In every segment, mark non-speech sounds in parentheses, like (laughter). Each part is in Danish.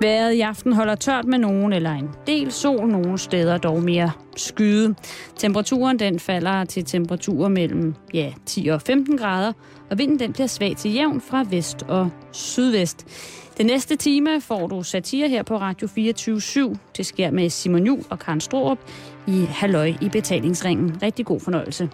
Været i aften holder tørt med nogen eller en del sol, nogle steder dog mere skyde. Temperaturen den falder til temperaturer mellem ja, 10 og 15 grader, og vinden den bliver svag til jævn fra vest og sydvest. Den næste time får du satire her på Radio 24 /7. Det sker med Simon Jul og Karen Strohrup i Halløj i betalingsringen. Rigtig god fornøjelse.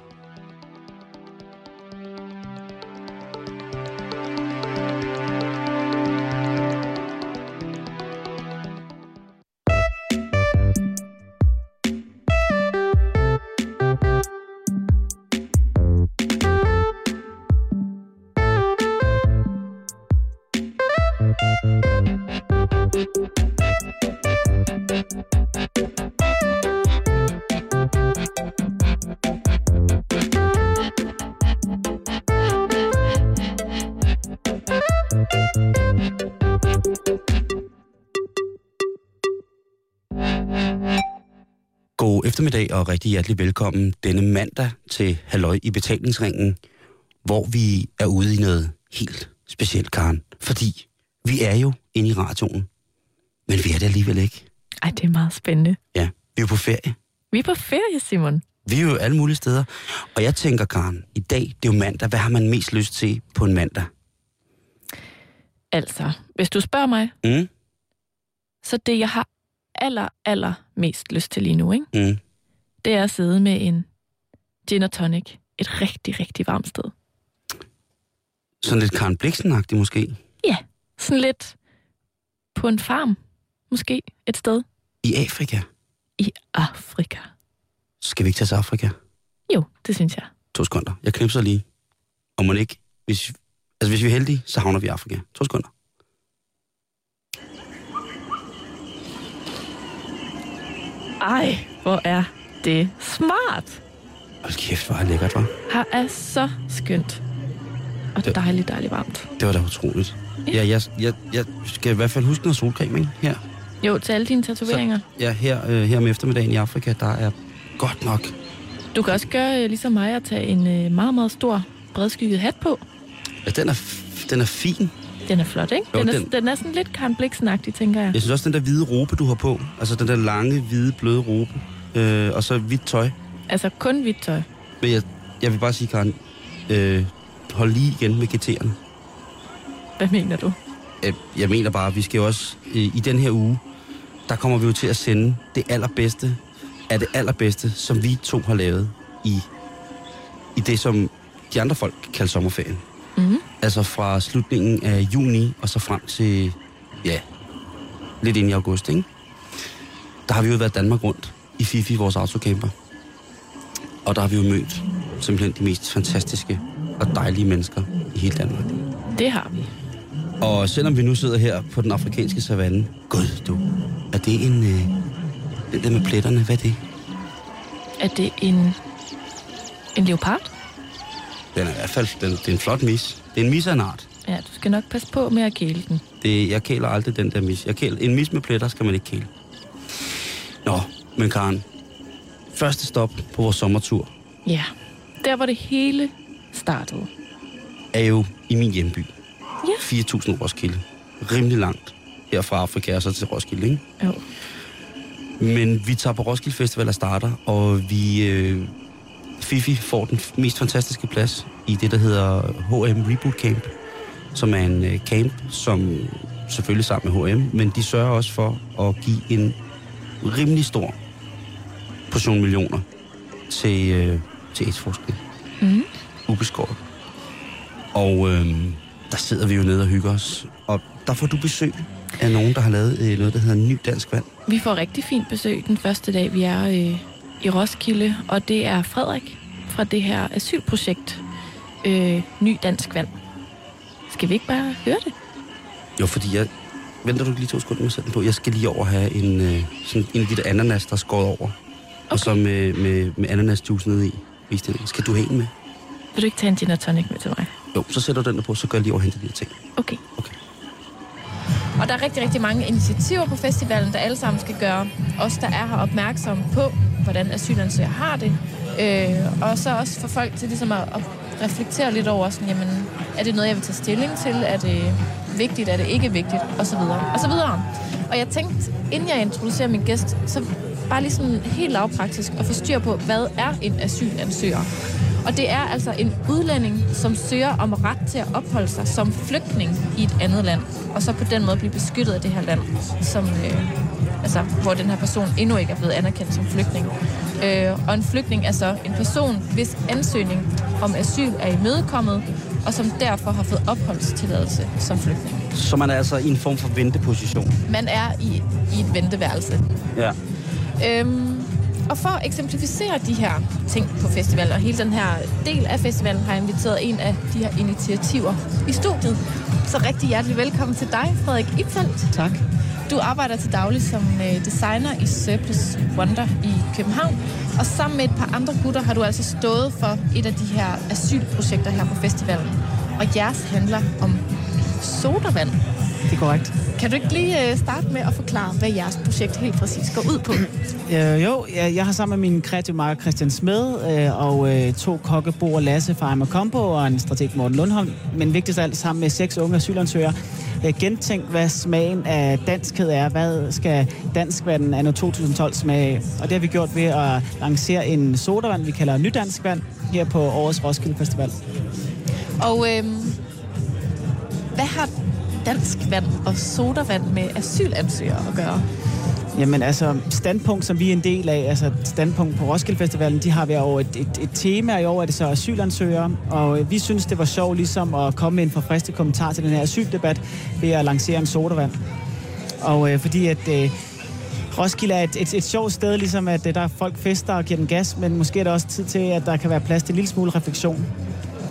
Eftermiddag og rigtig hjertelig velkommen denne mandag til Halløj i betalingsringen, hvor vi er ude i noget helt specielt, Karen. Fordi vi er jo inde i radioen, men vi er det alligevel ikke. Ej, det er meget spændende. Ja, vi er jo på ferie. Vi er på ferie, Simon. Vi er jo alle mulige steder. Og jeg tænker, Karen, i dag, det er jo mandag. Hvad har man mest lyst til på en mandag? Altså, hvis du spørger mig, Mm? så det, jeg har aller, aller mest lyst til lige nu, ikke? Mm. Det er at sidde med en gin og tonic et rigtig, rigtig varmt sted. Sådan lidt Karen blixen måske. Ja, sådan lidt på en farm, måske et sted I Afrika. i Afrika. Skal vi ikke tage til Afrika? Jo, det synes jeg. To sekunder. Jeg knipser lige. Og man ikke... Hvis, altså, hvis vi er heldige, så havner vi i Afrika. To sekunder. Ej, hvor er det smart. Hold kæft, hvor er lækkert, var. Her er så skønt. Og Det- dejligt, dejligt varmt. Det var da utroligt. Ja. Ja, jeg, jeg, jeg skal i hvert fald huske noget solcreme, ikke? Her. Jo, til alle dine tatoveringer. Ja, her, øh, her om eftermiddagen i Afrika, der er godt nok... Du kan også gøre øh, ligesom mig at tage en øh, meget, meget stor bredskygget hat på. Ja, den er, den er fin. Den er flot, ikke? Jo, den, er, den- den... er sådan lidt Karen tænker jeg. Jeg synes også, den der hvide robe, du har på, altså den der lange, hvide, bløde robe, øh, og så hvidt tøj. Altså kun hvidt tøj. Men jeg, jeg vil bare sige, Karen, øh, hold lige igen med GT'erne. Hvad mener du? Øh, Jeg mener bare, at vi skal jo også, øh, i den her uge, der kommer vi jo til at sende det allerbedste af det allerbedste, som vi to har lavet i, i det, som de andre folk kalder sommerferien. Mm. Altså fra slutningen af juni og så frem til, ja, lidt ind i august, ikke? Der har vi jo været Danmark rundt i Fifi, vores autocamper. Og der har vi jo mødt simpelthen de mest fantastiske og dejlige mennesker i hele Danmark. Det har vi. Og selvom vi nu sidder her på den afrikanske savanne, gud du, er det en, øh, den der med pletterne, hvad er det? Er det en, en leopard? Den er i hvert fald, den, det er en flot mis. Det er en mis af en art. Ja, du skal nok passe på med at kæle den. Det, jeg kæler aldrig den der mis. Jeg kæler, en mis med pletter skal man ikke kæle. Men Karen, første stop på vores sommertur Ja, der hvor det hele startede. er jo i min hjemby. Ja. 4.000 Roskilde. Rimelig langt her fra Afrika og så til Roskilde, ikke? Jo. Men vi tager på Roskilde Festival og starter, og vi... Øh, Fifi får den mest fantastiske plads i det, der hedder H&M Reboot Camp, som er en øh, camp, som selvfølgelig sammen med H&M, men de sørger også for at give en rimelig stor portion millioner til, øh, til AIDS-forskning. Mm. Ubeskåret. Og øh, der sidder vi jo nede og hygger os, og der får du besøg af nogen, der har lavet øh, noget, der hedder Ny Dansk Vand. Vi får rigtig fint besøg den første dag, vi er øh, i Roskilde, og det er Frederik fra det her asylprojekt øh, Ny Dansk Vand. Skal vi ikke bare høre det? Jo, fordi jeg... Venter du lige to sekunder med at sætte den på? Jeg skal lige over have en, øh, sådan en af de der ananas, der er skåret over. Okay. Og så med, med, med ananasjuice nede i. Vis den. Skal du have en med? Vil du ikke tage en gin og tonic med til mig? Jo, så sætter du den der på, så gør jeg lige over og henter de her ting. Okay. Okay. Og der er rigtig, rigtig mange initiativer på festivalen, der alle sammen skal gøre os, der er her opmærksom på, hvordan asylansøgere har det. Øh, og så også for folk til ligesom at, at reflektere lidt over, sådan, jamen, er det noget, jeg vil tage stilling til? Er det vigtigt? Er det ikke vigtigt? Og så videre. Og så videre. Og jeg tænkte, inden jeg introducerer min gæst, så bare lige sådan helt lavpraktisk at få styr på, hvad er en asylansøger? Og det er altså en udlænding, som søger om ret til at opholde sig som flygtning i et andet land, og så på den måde blive beskyttet af det her land, som, øh, altså, hvor den her person endnu ikke er blevet anerkendt som flygtning. Øh, og en flygtning er så en person, hvis ansøgning om asyl er imødekommet, og som derfor har fået opholdstilladelse som flygtning. Så man er altså i en form for venteposition. Man er i, i et venteværelse. Ja. Øhm, og for at eksemplificere de her ting på festivalen, og hele den her del af festivalen, har jeg inviteret en af de her initiativer i studiet. Så rigtig hjertelig velkommen til dig, Frederik Ipfeldt. Tak. Du arbejder til daglig som øh, designer i Surplus Wonder i København. Og sammen med et par andre gutter har du altså stået for et af de her asylprojekter her på festivalen. Og jeres handler om sodavand. Det er korrekt. Kan du ikke lige øh, starte med at forklare, hvad jeres projekt helt præcis går ud på? (clears throat) Øh, jo, jeg, jeg har sammen med min kreative marker Christian Smed øh, og øh, to kokke, Bo og Lasse fra Ejmer Combo og en strateg Morten Lundholm, men vigtigst af alt sammen med seks unge asylansøgere, øh, gentænkt, hvad smagen af danskhed er. Hvad skal danskvanden anno 2012 smage af? Og det har vi gjort ved at lancere en sodavand, vi kalder Nydanskvand, her på årets Roskilde Festival. Og øh, hvad har dansk vand og sodavand med asylansøgere at gøre? Jamen altså, standpunkt, som vi er en del af, altså standpunkt på Roskilde Festivalen, de har været over et, et, et tema, i år er det så asylansøgere, og øh, vi synes, det var sjovt ligesom at komme med en forfriskende kommentar til den her asyldebat ved at lancere en sodavand. Og øh, fordi at øh, Roskilde er et, et, et sjovt sted, ligesom at øh, der er folk fester og giver den gas, men måske er der også tid til, at der kan være plads til en lille smule refleksion.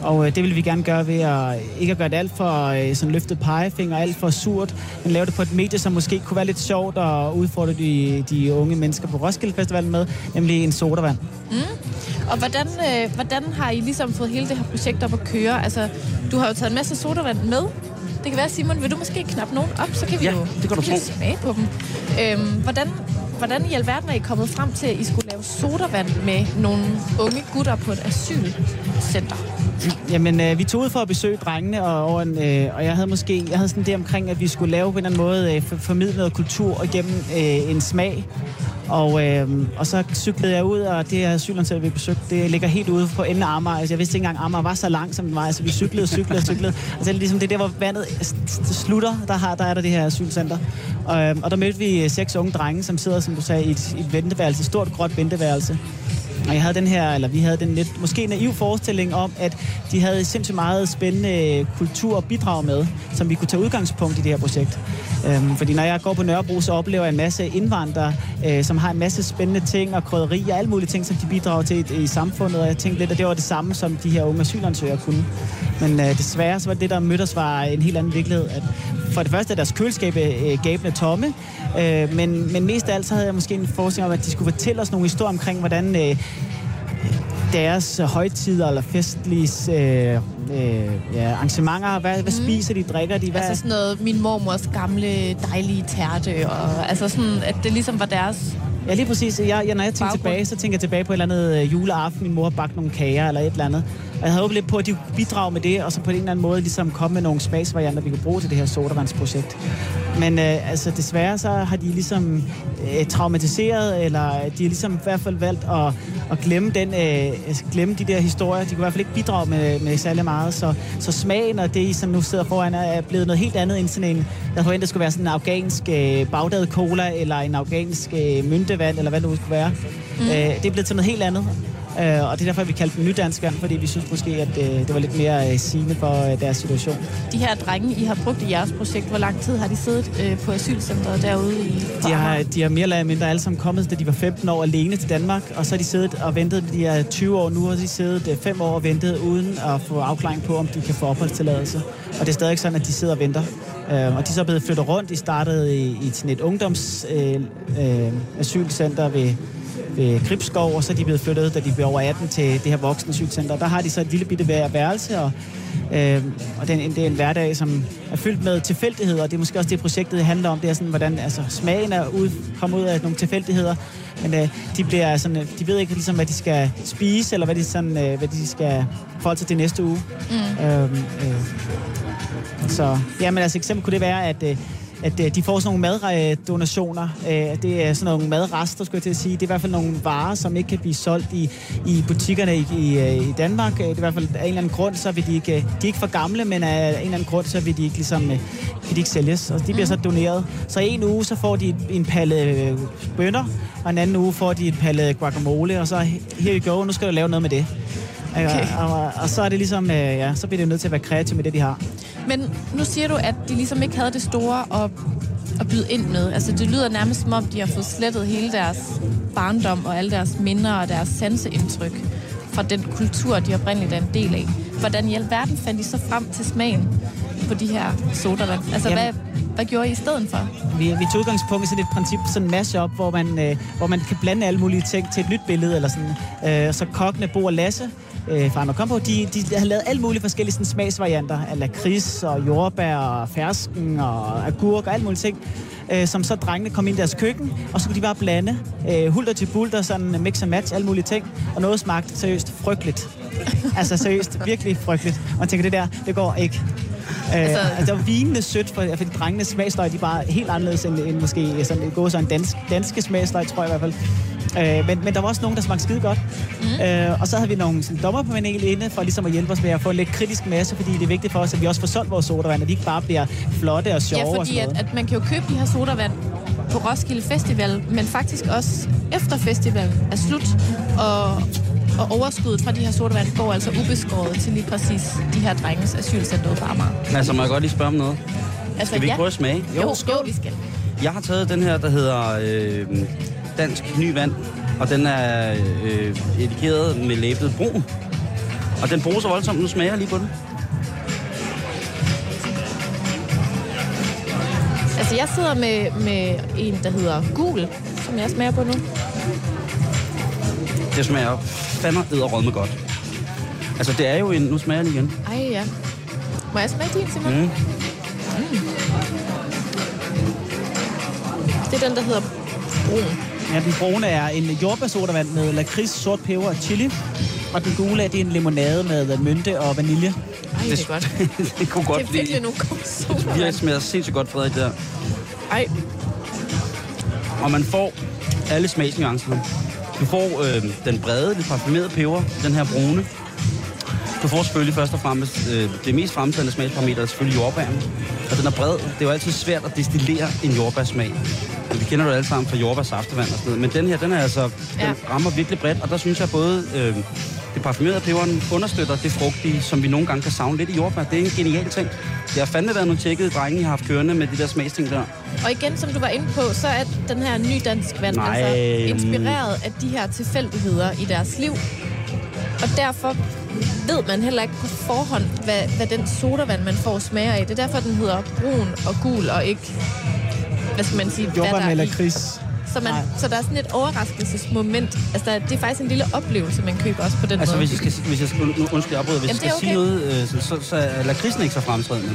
Og øh, det vil vi gerne gøre ved at ikke at gøre det alt for øh, sådan løftet pegefinger, alt for surt, men lave det på et medie, som måske kunne være lidt sjovt og udfordre de, de unge mennesker på Roskilde Festivalen med, nemlig en sodavand. Mm. Og hvordan, øh, hvordan har I ligesom fået hele det her projekt op at køre? Altså, du har jo taget en masse sodavand med. Det kan være, Simon, vil du måske knappe nogen op, så kan vi Ja, jo det kan du tro. smage på dem. Øhm, hvordan, hvordan i alverden er I kommet frem til, at I skulle lave sodavand med nogle unge gutter på et asylcenter? Jamen, øh, vi tog ud for at besøge drengene, og, over en, øh, og jeg havde måske jeg havde sådan det omkring, at vi skulle lave på en eller anden måde øh, formidle noget kultur igennem øh, en smag. Og, øh, og så cyklede jeg ud, og det her asylcenter, vi besøgte, det ligger helt ude på enden af Amager. Altså, jeg vidste ikke engang, Amager var så lang, som den var. Altså, vi cyklede, cyklede, cyklede. Altså, det er ligesom det er der, hvor vandet slutter, der, har, der er der det her asylcenter. Og, øh, og der mødte vi øh, seks unge drenge, som sidder, som du sagde, i et, i et venteværelse, et stort, gråt venteværelse. Og jeg havde den her, eller vi havde den lidt måske naiv forestilling om, at de havde sindssygt meget spændende kultur og bidrag med, som vi kunne tage udgangspunkt i det her projekt. Øhm, fordi når jeg går på Nørrebro, så oplever jeg en masse indvandrere, øh, som har en masse spændende ting og krydderi og alle mulige ting, som de bidrager til i, i samfundet. Og jeg tænkte lidt, at det var det samme, som de her unge asylansøgere kunne. Men øh, desværre så var det, der mødte os, var en helt anden virkelighed. At for det første er deres køleskabe øh, gabende tomme, øh, men, men mest af alt så havde jeg måske en forestilling om, at de skulle fortælle os nogle historier omkring, hvordan øh, deres øh, højtider eller festlige øh, øh, ja, arrangementer, hvad, hvad spiser de, drikker de, hvad... Altså sådan noget, min mormors gamle, dejlige tærte, og altså sådan, at det ligesom var deres... Ja, lige præcis. Jeg, jeg, når jeg tænker Baggrund. tilbage, så tænker jeg tilbage på et eller andet øh, juleaften. Min mor har bagt nogle kager eller et eller andet. Og jeg havde håbet lidt på, at de kunne bidrage med det, og så på en eller anden måde ligesom komme med nogle smagsvarianter, vi kunne bruge til det her sodavandsprojekt. Men øh, altså desværre så har de ligesom øh, traumatiseret, eller de har ligesom i hvert fald valgt at, at glemme, den, øh, glemme de der historier. De kunne i hvert fald ikke bidrage med, med særlig meget. Så, så smagen og det, I som nu sidder foran, er blevet noget helt andet end sådan en, jeg forventede, det skulle være sådan en afghansk øh, Bagdad Cola, eller en afghansk øh, myntevand, eller hvad det nu skulle være. Mm. Øh, det er blevet til noget helt andet. Øh, og det er derfor, vi kaldte den nydansk vand, fordi vi synes måske, at øh, det var lidt mere øh, sigende for øh, deres situation. De her drenge, I har brugt i jeres projekt, hvor lang tid har de siddet øh, på asylcentret derude i De har, de har mere eller mindre alle sammen kommet, da de var 15 år alene til Danmark, og så har de siddet og ventet, de er 20 år nu, og de har siddet 5 år og ventet uden at få afklaring på, om de kan få opholdstilladelse. Og det er stadig sådan, at de sidder og venter. Øh, og de er så blevet flyttet rundt. De startede i, i sådan et ungdoms øh, øh, asylcenter ved, ved Gribskov, og så er de blevet flyttet, da de blev over 18 til det her voksne asylcenter. Der har de så et lille bitte vær- værelse, og, øh, og det, er en, det er en hverdag, som er fyldt med tilfældigheder, og det er måske også det, projektet handler om. Det er sådan, hvordan altså, smagen er ud, kommer ud af nogle tilfældigheder, men øh, de, bliver sådan, øh, de ved ikke ligesom, hvad de skal spise, eller hvad de, sådan, øh, hvad de skal forholde sig til næste uge. Mm. Øh, øh, så, ja, men altså eksempel kunne det være, at, øh, at øh, de får sådan nogle maddonationer. Øh, det er sådan nogle madrester, skulle jeg til at sige. Det er i hvert fald nogle varer, som ikke kan blive solgt i, i butikkerne i, i, øh, i Danmark. Det er i hvert fald af en eller anden grund, så vil de ikke... De er ikke for gamle, men af en eller anden grund, så vil de ikke, ligesom, vil de ikke sælges. Og de bliver så Mhm. doneret. Så en uge, så får de en palle bønder, og en anden uge får de en palle guacamole, og så here you go, nu skal du lave noget med det. Okay. Og, og, og så er det ligesom, øh, ja, så bliver det jo nødt til at være kreativ med det, de har. Men nu siger du, at de ligesom ikke havde det store at, at byde ind med. Altså, det lyder nærmest som om, de har fået slettet hele deres barndom og alle deres minder og deres sanseindtryk fra den kultur, de oprindeligt er en del af. Hvordan i alverden fandt de så frem til smagen på de her sodavand? Altså, Jamen- hvad, hvad gjorde I i stedet for? Vi, vi tog udgangspunkt i sådan et princip, sådan en mashup, hvor man, øh, hvor man kan blande alle mulige ting til et nyt billede, eller sådan. Øh, så kokkene, Bo og Lasse, øh, fra Anna Combo, de, de har lavet alle mulige forskellige sådan, smagsvarianter af lakrids og jordbær og fersken og agurk og alle mulige ting, øh, som så drengene kom ind i deres køkken, og så kunne de bare blande øh, hulter til bulter, sådan mix and match, alle mulige ting, og noget smagte seriøst frygteligt. altså seriøst, virkelig frygteligt. Og man tænker, det der, det går ikke. Altså, Altså- altså, vinende sødt, for, for de drengenes smagsløg, de er bare helt anderledes end, end måske sådan, gå sådan en dansk, danske smagsløg, tror jeg i hvert fald. Øh, men, men der var også nogen, der smagte skide godt. Mm. Øh, og så havde vi nogle sådan, dommerpanel inde for ligesom at hjælpe os med at få en lidt kritisk masse, fordi det er vigtigt for os, at vi også får solgt vores sodavand, og de ikke bare bliver flotte og sjove Ja, og fordi sådan at, at man kan jo købe de her sodavand på Roskilde Festival, men faktisk også efter festivalen er slut, og, og overskuddet fra de her sodavand går altså ubeskåret til lige præcis de her drenges asylcenter på Amager. Altså, må jeg godt lige spørge om noget? Altså, Skal vi ikke prøve at smage? Jo, jo, jo, vi skal. Jeg har taget den her, der hedder øh, Dansk Ny Vand, og den er øh, etikeret med lablet brun. Og den bruger så voldsomt, nu smager jeg lige på den. Altså, jeg sidder med, med en, der hedder Gul, som jeg smager på nu. Det smager fandme edderråd med godt. Altså, det er jo en... Nu smager jeg lige igen. Ej, ja. Må jeg smage din, Simon? Mm. Det er den, der hedder brun. Ja, den brune er en jordbærsodavand med lakrids, sort peber og chili. Og den gule det er en limonade med mynte og vanilje. Ej, det er godt. (laughs) det kunne godt Det er virkelig nogle gode Det smager sindssygt godt, Frederik, der. Ej, Og man får alle smagsnuancerne. Du får øh, den brede, lidt parfumerede peber, den her brune. Du får selvfølgelig først og fremmest øh, det mest fremtrædende smagsparameter er selvfølgelig jordbæren. Og den er bred. Det er jo altid svært at destillere en jordbærsmag. Men vi kender det alle sammen fra jordbærsaftevand og sådan noget. Men den her, den er altså, den Ja. rammer virkelig bredt. Og der synes jeg både øh, det parfumerede peberen understøtter det frugtige, som vi nogle gange kan savne lidt i jordbær. Det er en genial ting. Det har fandme været nogle tjekkede drenge, I har haft kørende med de der smagsting der. Og igen, som du var inde på, så er den her ny dansk vand Nej, altså mm. inspireret af de her tilfældigheder i deres liv. Og derfor ved man heller ikke på forhånd, hvad, hvad den sodavand, man får, smager af. Det er derfor, den hedder brun og gul, og ikke, hvad skal man sige, hvad Jordbær der med er i. lakrids. Så, man, Nej. så der er sådan et overraskelsesmoment. Altså, der, det er faktisk en lille oplevelse, man køber også på den Altså, måde. hvis jeg skal, hvis jeg skal, nu, undskyld, afbryder, hvis Jamen, jeg skal er sige noget, øh, så, så, er lakridsen ikke så fremtrædende.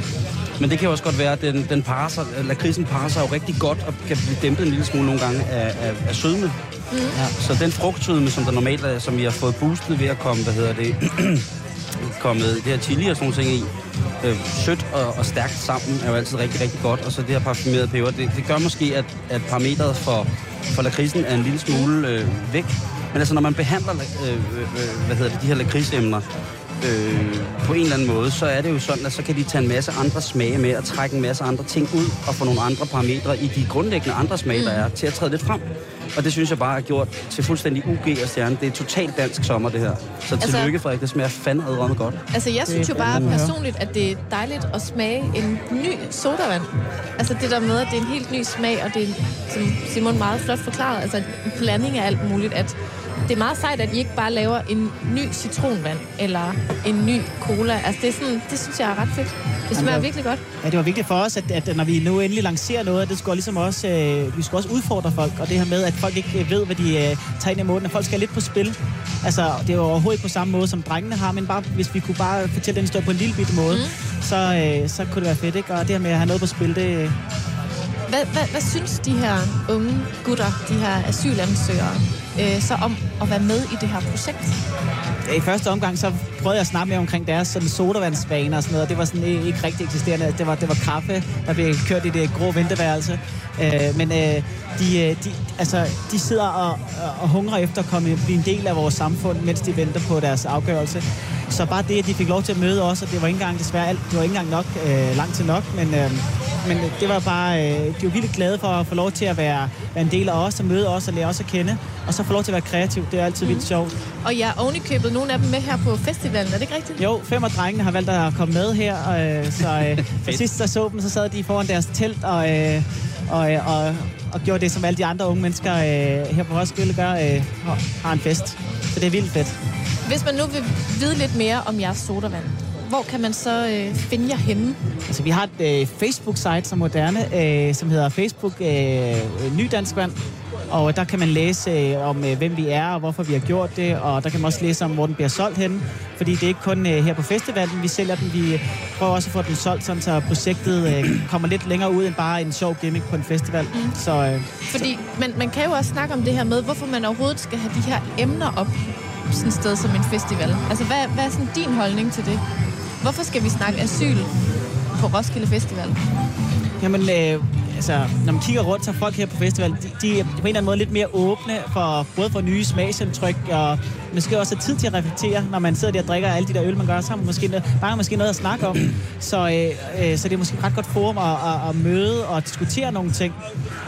Men det kan jo også godt være, at den, den parer sig, lakridsen parer sig jo rigtig godt og kan blive dæmpet en lille smule nogle gange af, af, af sødme. Mm. Ja. Så den frugtsødme, som der normalt er, som vi har fået boostet ved at komme, hvad hedder det, (clears throat) kommet det her chili og sådan nogle ting i, øh, sødt og, og stærkt sammen, er jo altid rigtig, rigtig godt. Og så det her parfumerede peber, det, det gør måske, at, at parametret for, for lakridsen er en lille smule øh, væk. Men altså, når man behandler øh, øh, øh, hvad hedder det, de her lakridsemner øh, på en eller anden måde, så er det jo sådan, at så kan de tage en masse andre smage med og trække en masse andre ting ud og få nogle andre parametre i de grundlæggende andre smage, der er, til at træde lidt frem. Og det synes jeg bare er gjort til fuldstændig UG og stjerne. Det er totalt dansk sommer, det her. Så Altså- tillykke, Frederik. Det smager fandme adrømme godt. Altså, jeg synes jo bare personligt, at det er dejligt at smage en ny sodavand. Altså det der med, at det er en helt ny smag, og det er, som Simon meget flot forklarede, altså en blanding af alt muligt, at det er meget sejt, at I ikke bare laver en ny citronvand, eller en ny cola. Altså det er sådan, det synes jeg er ret fedt. Det smager Jamen, virkelig godt. Ja, det var vigtigt for os, at, at når vi nu endelig lancerer noget, det skulle ligesom også, øh, vi skulle også udfordre folk, og det her med, at folk ikke øh, ved, hvad de øh, tager ind i munden, at folk skal lidt på spil. Altså, det er jo overhovedet ikke på samme måde, som drengene har, men bare, hvis vi kunne bare fortælle den historie på en lille bitte måde, mm. så, øh, så kunne det være fedt, ikke? Og det her med at have noget på spil, det, hvad, hvad, hvad synes de her unge gutter, de her asylansøgere, øh, så om at være med i det her projekt? i første omgang, så prøvede jeg at snakke med omkring deres sådan sodavandsvaner og sådan noget, og det var sådan ikke, rigtig eksisterende. Det var, det var kaffe, der blev kørt i det grå venteværelse. Øh, men øh, de, øh, de, altså, de sidder og, og hungrer efter at komme, blive en del af vores samfund, mens de venter på deres afgørelse. Så bare det, at de fik lov til at møde os, og det var ikke engang desværre alt, det var ikke engang nok, øh, langt til nok, men, øh, men det var bare, øh, de var virkelig glade for at få lov til at være, være en del af os, og møde os og lære os at kende, og så få lov til at være kreativ. Det er altid vildt sjovt. Og jeg har ovenikøbet nogle af dem med her på festivalen, er det ikke rigtigt? Jo, fem af drengene har valgt at komme med her, øh, så øh, (laughs) sidst der så dem, så sad de foran deres telt og, øh, og, øh, og, og gjorde det, som alle de andre unge mennesker øh, her på Roskilde gør, øh, har en fest. Så det er vildt fedt. Hvis man nu vil vide lidt mere om jeres sodavand, hvor kan man så øh, finde jer henne? Altså, vi har et øh, Facebook-site som moderne, øh, som hedder Facebook øh, Ny Dansk Vand. Og der kan man læse øh, om, øh, hvem vi er og hvorfor vi har gjort det. Og der kan man også læse om, hvor den bliver solgt henne. Fordi det er ikke kun øh, her på festivalen, vi sælger den. Vi prøver også at få den solgt, sådan, så projektet øh, kommer lidt længere ud end bare en sjov gimmick på en festival. Mm. Så, øh, Fordi man, man kan jo også snakke om det her med, hvorfor man overhovedet skal have de her emner op sådan et sted som en festival. Altså, hvad, hvad er sådan din holdning til det? Hvorfor skal vi snakke asyl på Roskilde Festival? Jamen, øh, altså, når man kigger rundt, så er folk her på festival, de, de er på en eller anden måde lidt mere åbne for både for nye smagsindtryk, og måske også have tid til at reflektere, når man sidder der og drikker alle de der øl, man gør, så har man måske, noget, bare måske noget at snakke om. (clears throat) Så, øh, øh, så det er måske et ret godt forum at, at, at møde og diskutere nogle ting.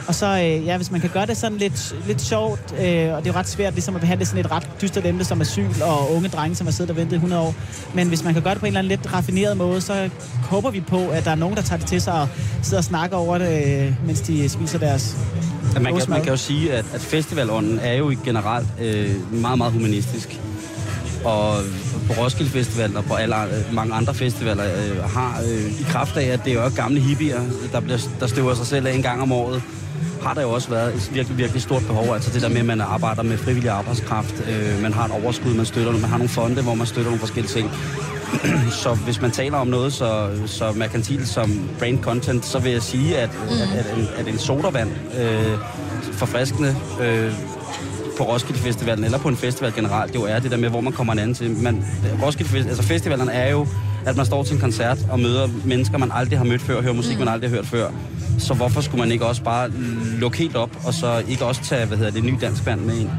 Og så, øh, ja, hvis man kan gøre det sådan lidt, lidt sjovt, øh, og det er jo ret svært ligesom at behandle sådan et ret dystert emne som asyl og unge drenge, som har siddet og ventet 100 år. Men hvis man kan gøre det på en eller anden lidt raffineret måde, så håber vi på, at der er nogen, der tager det til sig og sidder og snakker over det, øh, øh, mens de spiser deres At man, kan, man kan jo sige, at, at festivalånden er jo generelt øh, meget, meget humanistisk. Og på Roskilde Festival og på alle, øh, mange andre festivaler øh, har øh, i kraft af, at det er jo gamle hippier, der, bliver, der støver sig selv af en gang om året, har der jo også været et virkelig, virkelig stort behov. Altså det der med, at man arbejder med frivillig arbejdskraft, øh, man har et overskud, man støtter, man har nogle fonde, hvor man støtter nogle forskellige ting. (clears throat) så hvis man taler om noget så, så merkantilt som brand content, så vil jeg sige, at, mm. at, at, en, at en sodavand, øh, forfriskende, øh, på Roskilde Festivalen, eller på en festival generelt, jo er det der med, hvor man kommer en anden til. Man, Roskilde Festival, altså festivalerne er jo, at man står til en koncert og møder mennesker, man aldrig har mødt før, hører musik, mm. man aldrig har hørt før. Så hvorfor skulle man ikke også bare lukke helt op, og så ikke også tage, hvad hedder det, ny dansk band med ind?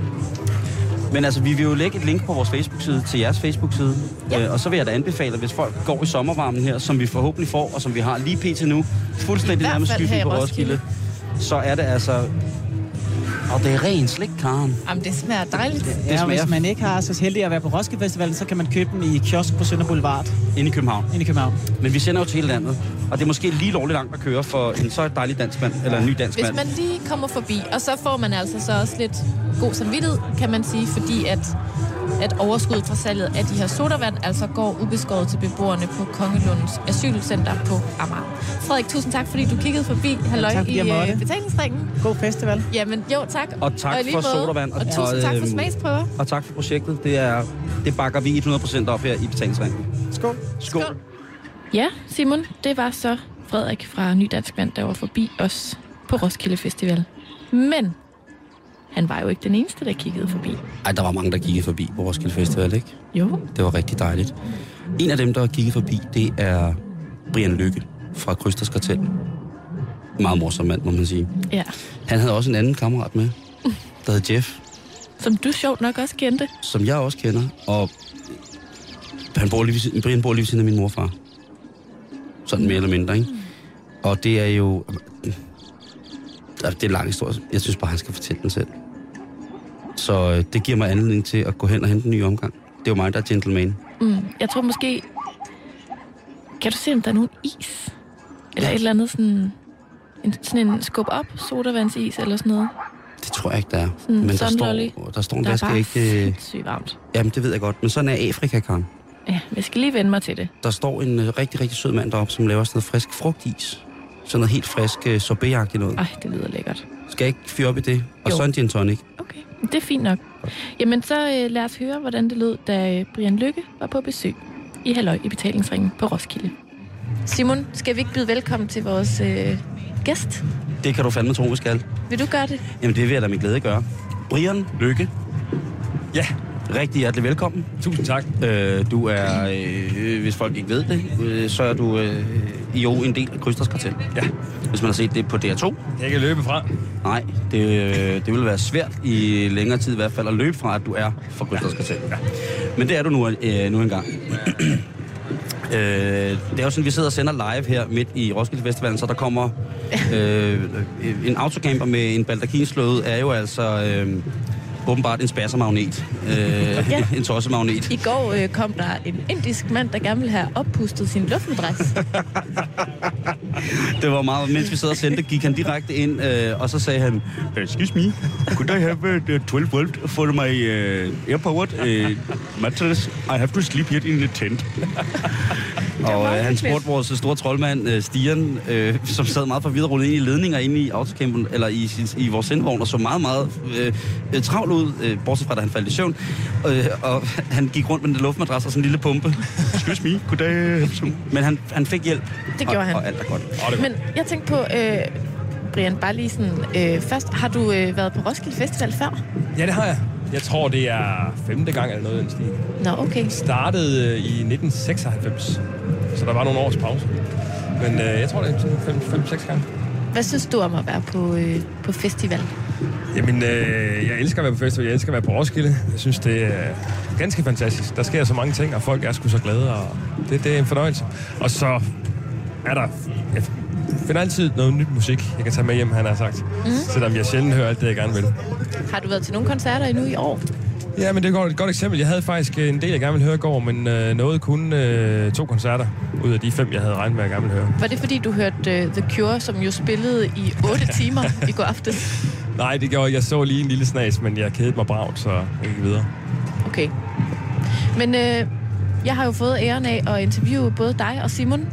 Men altså, vi vil jo lægge et link på vores Facebook-side til jeres Facebook-side. Ja. Øh, og så vil jeg da anbefale, at hvis folk går i sommervarmen her, som vi forhåbentlig får, og som vi har lige pt. nu, fuldstændig nærmest i på Roskilde. Roskilde, så er det altså... Og det er ren slik, Karen. Jamen, det smager dejligt. Det Ja, og smager hvis man ikke har så heldig at være på Roskilde Festivalen, så kan man købe den i kiosk på Sønder Boulevard inde i København. inde i København. Men vi sender jo til hele landet. Og det er måske lige lovligt langt at køre for en så dejlig dansk mand, eller en ny dansk Hvis mand. man lige kommer forbi, og så får man altså så også lidt god samvittighed, kan man sige, fordi at, at overskuddet fra salget af de her sodavand altså går ubeskåret til beboerne på Kongelunds Asylcenter på Amager. Frederik, tusind tak, fordi du kiggede forbi halløj tak, fordi i måtte. øh, betalingsringen. God festival. Jamen, jo, tak. Og tak lige for sodavand. Og, Og- tusind og, tak for øhm, smagsprøver. Og tak for projektet. Det, er, det bakker vi 100% op her i betalingsringen. Skål. Skål. Skål. Ja, Simon, det var så Frederik fra Ny Dansk Vand, der var forbi os på Roskilde Festival. Men han var jo ikke den eneste, der kiggede forbi. Ej, der var mange, der kiggede forbi på Roskilde Festival, ikke? Jo, Det var rigtig dejligt. En af dem, der kiggede forbi, det er Brian Lykke fra Krysters Kartel. Meget morsom mand, må man sige. ja. Han havde også en anden kammerat med, der hed Jeff, Som du sjovt nok også kendte. som jeg også kender. Og han bor lige ved, Brian bor lige ved siden af min morfar. Sådan mere eller mindre, ikke? Og det er jo... Altså, Det er en lang historie. Jeg synes bare, han skal fortælle den selv. Så øh, det giver mig anledning til at gå hen og hente en ny omgang. Det er jo mig, der er gentleman. Mm. Jeg tror måske... Kan du se, om der er nogen is? Eller et eller andet sådan... En, sådan en skub op sodavandsis eller sådan noget. Det tror jeg ikke, der er. Sådan Men der står, der står en Der er vaske bare ikke... Øh, sindssygt varmt. jamen, det ved jeg godt. Men sådan er Afrika, Karen. Ja, jeg skal lige vende mig til det. Der står en øh, rigtig, rigtig sød mand deroppe, som laver sådan noget frisk frugtis. Sådan noget helt frisk øh, sorbetagtigt noget. Ej, det lyder lækkert. Skal jeg ikke fyre op i det? Og Jo. så en gin tonic. Okay, det er fint nok. Jamen, så øh, lad os høre, hvordan det lød, da øh, Brian Lykke var på besøg i Halløj i betalingsringen på Roskilde. Simon, skal vi ikke byde velkommen til vores øh, gæst? Det kan du fandme tro, vi skal. Vil du gøre det? Jamen, det vil jeg da med glæde gøre. Brian Lykke. Ja, rigtig hjertelig velkommen. Tusind tak. Øh, du er, øh, hvis folk ikke ved det, øh, så er du øh, jo en del af Krysters Kartel. Ja. Hvis man har set det på DR2. Jeg kan ikke løbe fra. Nej, det, øh, det vil være svært i længere tid i hvert fald at løbe fra, at du er fra Krysters Kartel. Ja. Men det er du nu, øh, nu engang. (clears throat) Øh, det er jo sådan, vi sidder og sender live her midt i Roskilde Festivalen, så der kommer øh, en autocamper med en baldakinslåde, er jo altså øh, åbenbart en spassermagnet. Øh, Ja. (laughs) en tossemagnet. I går øh, kom der en indisk mand, der gerne ville have oppustet sin luftmadras. (laughs) Det var meget, mens vi sad og sendte, gik han direkte ind, øh, og så sagde han, Excuse me, could I have uh, 12 volt for my uh, airpowered uh, mattress? I have to sleep here in a tent. Og øh, han spurgte vores store troldmand, øh, Stian, øh, som sad meget forvirret rundt ind i ledninger inde i autocampen, eller i, sin, i vores sendvogn, og så meget, meget øh, øh, travlt ud, øh, bortset fra, da han faldt i søvn. Øh, og han gik rundt med en luftmadras og sådan en lille pumpe. Excuse me, I some? Men han, han fik hjælp. Det gjorde og, han. Og alt er godt. Oh, det Men jeg tænkte på, øh, Brian, bare lige sådan, øh, først, har du øh, været på Roskilde Festival før? Ja, det har jeg. Jeg tror, det er femte gang eller noget i den stil. Nå, okay. Startede øh, i 1996, så der var nogle års pause. Men øh, jeg tror, det er sådan 5-6 gange. Hvad synes du om at være på, øh, på festival? Jamen, øh, jeg elsker at være på festival. Jeg elsker at være på Roskilde. Jeg synes, det er ganske fantastisk. Der sker så mange ting, og folk er sgu så glade, og det, det er en fornøjelse. Og så er der... Jeg finder altid noget nyt musik, jeg kan tage med hjem, han har sagt. Mm. Selvom jeg sjældent hører alt det, jeg gerne vil. Har du været til nogle koncerter endnu i år? Ja, men det er et godt, eksempel. Jeg havde faktisk en del, jeg gerne ville høre i går, men øh, nåede kun øh, to koncerter ud af de fem, jeg havde regnet med, at jeg gerne ville høre. Var det fordi, du hørte uh, The Cure, som jo spillede i 8 (laughs) timer i går aftes? Nej, det gjorde jeg. så lige en lille snas, men jeg kedede mig bragt, så jeg gik videre. Okay. Men øh, jeg har jo fået æren af at interviewe både dig og Simon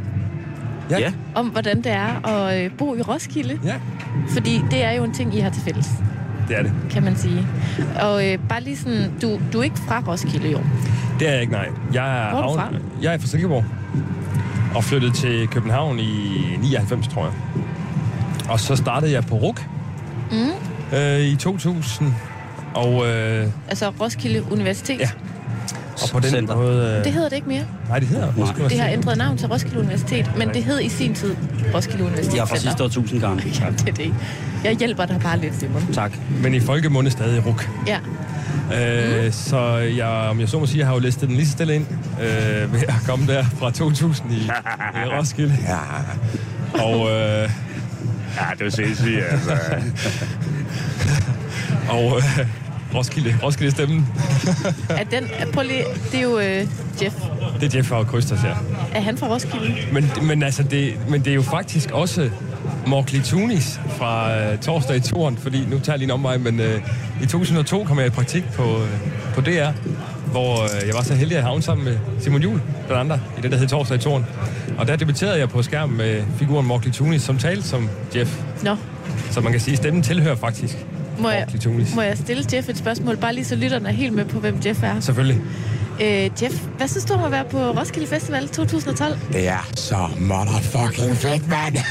Ja. Ja. om, hvordan det er at øh, bo i Roskilde. Ja, Fordi det er jo en ting, I har til fælles, det er det. kan man sige. Og øh, bare lige sådan, du, du er ikke fra Roskilde, jo. Det er jeg ikke, nej. Jeg er, Hvor er du fra? jeg er fra Silkeborg. Og flyttede til København i 99, tror jeg. Og så startede jeg på RUK Mm. øh, i 2000. Og, øh, Altså Roskilde Universitet. Ja. Og på den Center. måde... Øh, Det hedder det ikke mere. nej, det hedder Roskilde Det har ændret navn til Roskilde Universitet, men det hed i sin tid Roskilde Universitet. Jeg er fra sidste år tusind gange. (laughs) Ja, det er det. Jeg hjælper dig bare lidt, Simon. Tak. Men i folkemunde stadig RUK. Ja. Øh, Mm. Så jeg, om jeg så må sige, jeg har jo listet den lige så stille ind øh, ved at komme der fra 2000 i, i Roskilde. (laughs) Ja. Og, øh, Ja, det er sindssygt, altså. (laughs) og øh, Roskilde, Roskilde stemmen. (laughs) Er den, prøv lige, det er jo øh, Jeff. Det er Jeff Hauer Krysters, ja. Er han fra Roskilde? Men, men, altså, det, men det er jo faktisk også Morkley Tunis fra øh, torsdag i toren, fordi nu tager jeg lige en omvej, men øh, i 2002 kom jeg i praktik på, øh, på DR, hvor øh, jeg var så heldig at havne sammen med Simon Juhl, blandt andre, i det, der hed torsdag i toren. Og der debuterede jeg på skærmen med figuren Morkley Tunis, som talte som Jeff. Nå, Så man kan sige, at stemmen tilhører faktisk må jeg, må jeg stille Jeff et spørgsmål, bare lige så lytterne er helt med på, hvem Jeff er. Selvfølgelig. Øh, Jeff, hvad synes du om at være på Roskilde Festival 2012? Det er så motherfucking fedt, mand. (laughs)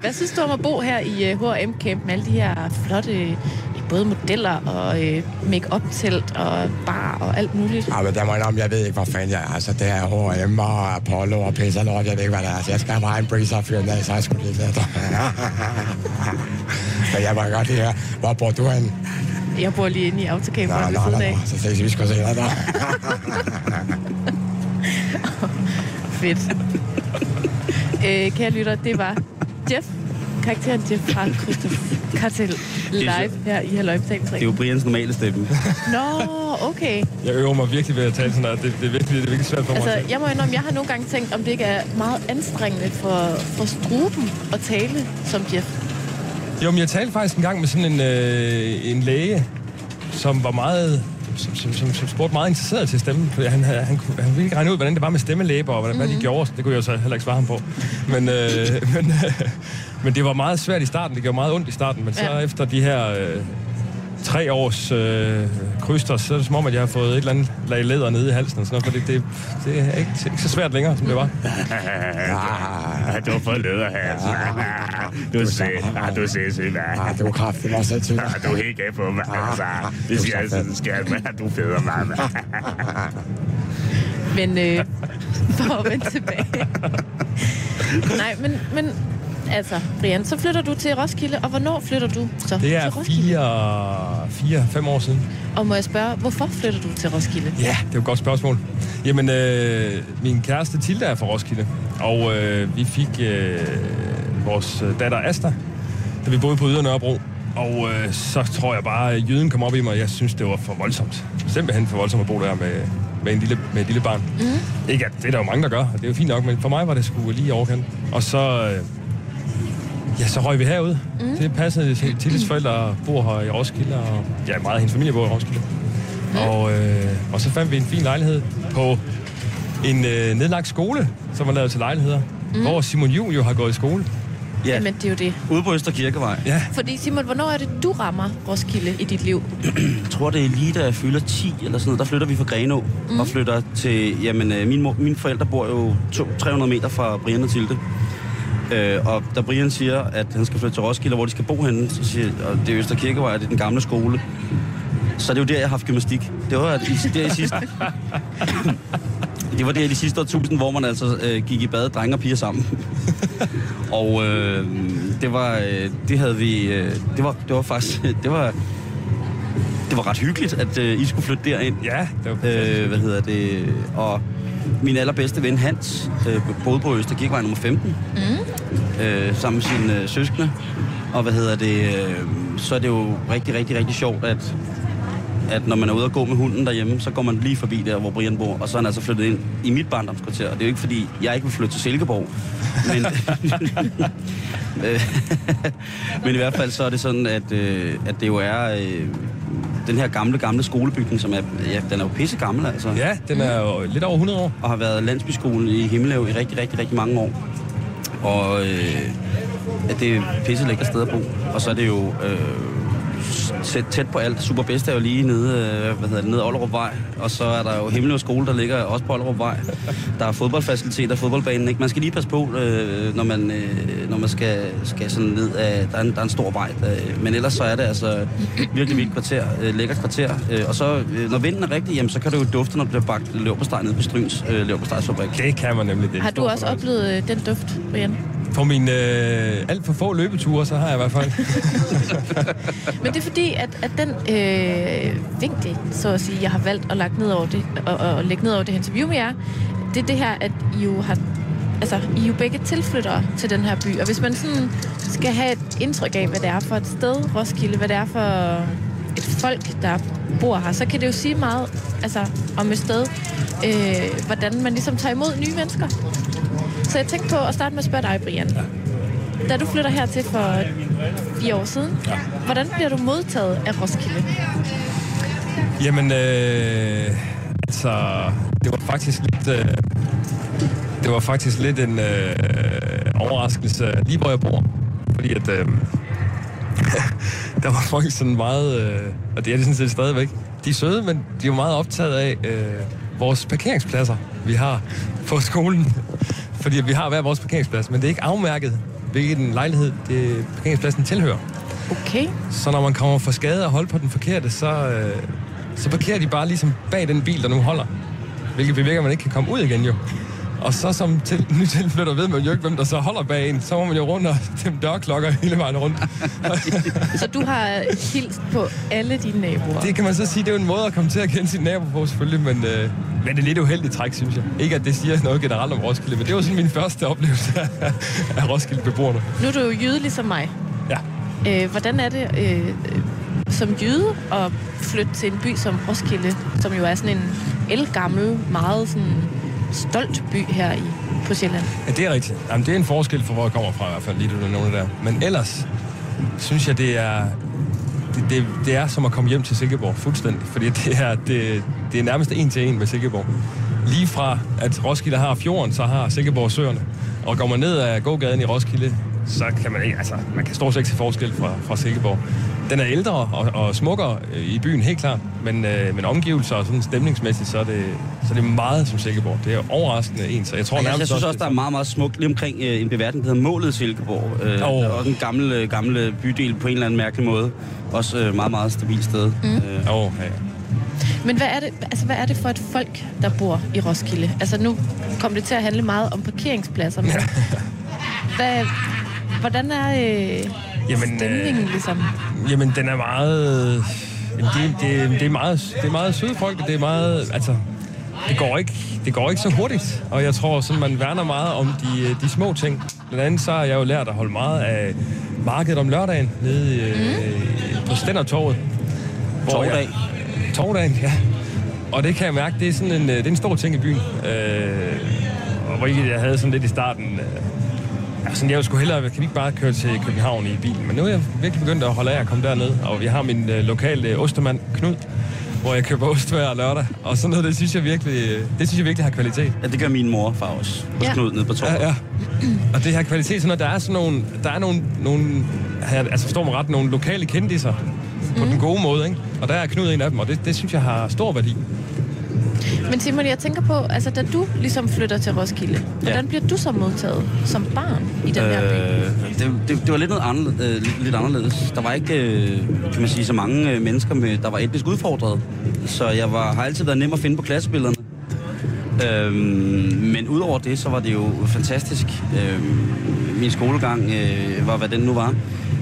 Hvad synes du om at bo her i H&M Camp med alle de her flotte både modeller og øh, make-up-telt og bar og alt muligt? Ja, men der må jeg indrømme, jeg ved ikke, hvor fanden jeg er. Altså, det er H&M og Apollo og pisse og lort. Jeg ved ikke, hvad det er. Så jeg skal bare have en breezer den af, så jeg sgu lidt let. (laughs) så jeg må godt lige høre, hvor bor du hen? Jeg bor lige inde i autocamperen ved siden af. Så ses vi sgu senere, der. (laughs) Fedt. øh, kære lytter, det var Jeff, karakteren Jeff fra Christoph Kartel live her i Halløj Det er jo Brians normale stemme. Nå, okay. Jeg øver mig virkelig ved at tale sådan her. Det, det, er, virkelig, det er virkelig svært for mig. Altså, jeg må indrømme, jeg har nogle gange tænkt, om det ikke er meget anstrengende for, for struben at tale som Jeff. Jo, men jeg talte faktisk en gang med sådan en, øh, en læge, som var meget... Som, som, som, som spurgte meget interesseret til stemmen. Han, han, kunne- han ville ikke regne ud, hvordan det var med stemmelæber, og hvordan, mm. hvad de gjorde. Det kunne jeg jo så heller ikke svare ham på. Men, øh, (laughs) men, øh, men det var meget svært i starten. Det gjorde meget ondt i starten. Men så Ja. efter de her øh, tre års øh, krydster, så er det som om, at jeg har fået et eller andet lag læder nede i halsen og sådan noget, fordi det, det er ikke, ikke så svært længere, som det var. du har fået læder her. Du ser, ah, du ser syg, Ah, du er kraftig også til. Du er helt gav på mig. Altså, det skal jeg sådan skal jeg, du er federe, mand. Men øh, (laughs) for at vende tilbage. Nej, men, men altså, Brian, så flytter du til Roskilde, og hvornår flytter du så Det er fire, fire, fem år siden. Og må jeg spørge, hvorfor flytter du til Roskilde? Ja, det er et godt spørgsmål. Jamen, øh, min kæreste Tilda er fra Roskilde, og øh, vi fik øh, vores datter Asta, da vi boede på Ydre Nørrebro. Og øh, så tror jeg bare, at jøden kom op i mig, og jeg synes, det var for voldsomt. Simpelthen for voldsomt at bo der med, med, en lille, med et lille barn. Mm. Ikke at det er der jo mange, der gør, og det er jo fint nok, men for mig var det sgu lige i overkant. Og så, øh, ja, så røg vi herud. Mm. Det passede til. Tilles forældre bor her i Roskilde, og ja, meget af hendes familie bor i Roskilde. Mm. Og, øh, og så fandt vi en fin lejlighed på en øh, nedlagt skole, som var lavet til lejligheder, mm. hvor Simon Juhl jo har gået i skole. Ja, Jamen, det er jo det. ude på Øster Kirkevej. Ja, Fordi Simon, hvornår er det, du rammer Roskilde i dit liv? Jeg tror, det er lige da jeg fylder 10 eller sådan noget. Der flytter vi fra Grenå mm. og flytter til... Jamen, øh, min mor, mine forældre bor jo to, 300 meter fra Brian og Tilde. Øh, og da Brian siger, at han skal flytte til Roskilde, hvor de skal bo henne, så siger og det er Øster Kirkevej, det er den gamle skole. Så det er jo der, jeg har haft gymnastik. Det var i, der i sidste... (laughs) det var der i de sidste årtusind, hvor man altså øh, gik i bad, drenge og piger sammen. (laughs) og øh, det var... Øh, det havde vi... Øh, det var, det var faktisk... (laughs) Det var, det var ret hyggeligt, at øh, I skulle flytte derind. ja det var Øh, hvad hedder det? Og min allerbedste ven Hans øh, boede på Øster Kirkevej nummer 15. Mm. Øh, sammen med sine øh, søskende. Og hvad hedder det? Øh, så er det jo rigtig, rigtig, rigtig sjovt, at, at når man er ude og gå med hunden derhjemme, så går man lige forbi der, hvor Brian bor. Og så er han altså flyttet ind i mit barndomskvarter. Og det er jo ikke, fordi jeg ikke vil flytte til Silkeborg. Men, (laughs) Øh, (laughs) men i hvert fald så er det sådan, at, øh, at det jo er øh, den her gamle, gamle skolebygning, som er, ja, den er jo pisse gammel, altså. Ja, den er jo lidt over 100 år. Og har været landsbyskolen i Himmeløv i rigtig, rigtig, rigtig mange år. Og øh, at det er pisse lækkert sted at bo. Og så er det jo øh, tæt, tæt på alt. Super Bedst er jo lige nede, øh, hvad hedder det, nede ad Ollerup Vej. Og så er der jo Himmeløv Skole, der ligger også på Ollerup Vej. Der er fodboldfaciliteter, fodboldbanen. Ikke? Man skal lige passe på, øh, når man, øh, når man skal, skal sådan ned af... Der er, en, der er en stor vej. Der, men ellers så er det altså virkelig vildt kvarter, øh, lækkert kvarter. Øh, og så, øh, når vinden er rigtig, jamen, så kan det jo dufte, når det bliver bagt leverpostej nede på Stryns øh. Det kan man nemlig. Det Har du også oplevet øh, den duft, Brian? På mine øh, alt for få løbeture, så har jeg i hvert fald. (laughs) Men det er fordi, at, at den øh, vinkel, så at sige, jeg har valgt at, lægge ned over det, og, og lægge ned over det her interview med jer, det er det her, at I jo har altså, I er jo begge tilflyttere til den her by, og hvis man sådan skal have et indtryk af, hvad det er for et sted, Roskilde, hvad det er for et folk, der bor her, så kan det jo sige meget altså, om et sted, øh, hvordan man ligesom tager imod nye mennesker. Så jeg tænkte på at starte med at spørge dig, Brian. Da du flytter hertil for fire år siden, ja. hvordan bliver du modtaget af Roskilde? Jamen, øh, altså, det var faktisk lidt... Øh, det var faktisk lidt en øh, overraskelse, lige hvor jeg bor. Fordi at... Øh, (laughs) der var folk sådan meget... Øh, og det er de sådan set stadigvæk. De er søde, men de er jo meget optaget af øh, vores parkeringspladser, vi har på skolen. Fordi vi har hver vores parkeringsplads, men det er ikke afmærket, hvilken lejlighed det parkeringspladsen tilhører. Okay. Så når man kommer for skade og holder på den forkerte, så, øh, så parkerer de bare ligesom bag den bil, der nu holder. Hvilket bevirker, at man ikke kan komme ud igen jo. Og så som til, (laughs) ny tilflytter ved man jo ikke, hvem der så holder bag en. Så må man jo rundt og (laughs) dem dørklokker hele vejen rundt. (laughs) Så du har hilst på alle dine naboer? det kan man så sige, det er jo en måde at komme til at kende sin nabo på selvfølgelig, men, øh, men det er lidt uheldigt træk, synes jeg. Ikke at det siger noget generelt om Roskilde, men det var sådan min første oplevelse af, af Roskilde-beboerne. Nu er du jo jøde ligesom mig. Ja. Øh, hvordan er det øh, som jøde at flytte til en by som Roskilde, som jo er sådan en elgammel, meget sådan stolt by her i, på Sjælland? Ja, det er rigtigt. Jamen, det er en forskel for, hvor jeg kommer fra i hvert fald, lige du nævner der. Men ellers synes jeg, det er, det, det, det er som at komme hjem til Silkeborg, fuldstændig. Fordi det er, det, det er nærmest en til en med Silkeborg. Lige fra, at Roskilde har fjorden, så har Silkeborg søerne. Og går man ned ad gågaden i Roskilde, så kan man ikke, altså, man kan stort set ikke se forskel fra, fra Silkeborg. Den er ældre og, og smukkere øh, i byen, helt klart, men, øh, men omgivelser og sådan stemningsmæssigt, så er, det, så er det meget som Silkeborg. Det er overraskende ens, og jeg tror Og jeg, jeg nærmest synes også, der er meget, meget smukt lige omkring øh, en beværtning, der hedder Målet Silkeborg. Øh, oh. Og den gamle, øh, gamle bydel på en eller anden mærkelig måde. Også øh, meget, meget stabilt sted. Mm. Øh, Åh, ja. Men hvad er, det, altså, hvad er det for et folk, der bor i Roskilde? Altså nu kommer det til at handle meget om parkeringspladser, men hvad, hvordan er øh, Jamen, stemningen øh, ligesom? Jamen, den er meget... Jamen, det, det, det, er meget, det er meget søde folk, det er meget... Altså, det går, ikke, det går ikke så hurtigt, og jeg tror, sådan, man værner meget om de, de små ting. Blandt andet så har jeg jo lært at holde meget af markedet om lørdagen nede mm. på Stændertorvet. hvor jeg- Torvdag. Torvdagen, ja. Og det kan jeg mærke, det er, sådan en, øh, det er en stor ting i byen. Øh, og hvor jeg havde sådan lidt i starten... Øh, sådan, jeg skulle hellere, kan vi ikke bare køre til København i bilen? Men nu er jeg virkelig begyndt at holde af at komme derned, og vi har min øh, lokale øh, ostemand, Knud, hvor jeg køber ost hver lørdag. Og sådan noget, det synes jeg virkelig, øh, det synes jeg virkelig har kvalitet. ja, det gør min mor far også. Hos Ja. Knud nede på torvet. Ja, ja. Og det har kvalitet, sådan at der er sådan nogle, der er nogle, nogle her, altså forstår mig ret, nogle lokale kendiser på den gode måde, ikke? Og der er Knud en af dem, og det, det synes jeg har stor værdi. Men Simon, jeg tænker på, altså da du ligesom flytter til Roskilde, hvordan bliver du så modtaget som barn i den her by? Øh, det, det, det var lidt, noget anderledes, øh, lidt, lidt anderledes. Der var ikke, øh, kan man sige, så mange øh, mennesker, med, der var etnisk udfordret. Så jeg var, har altid været nem at finde på klassebillederne. Øhm, men udover det, så var det jo fantastisk. Øhm, min skolegang øh, var, hvad den nu var.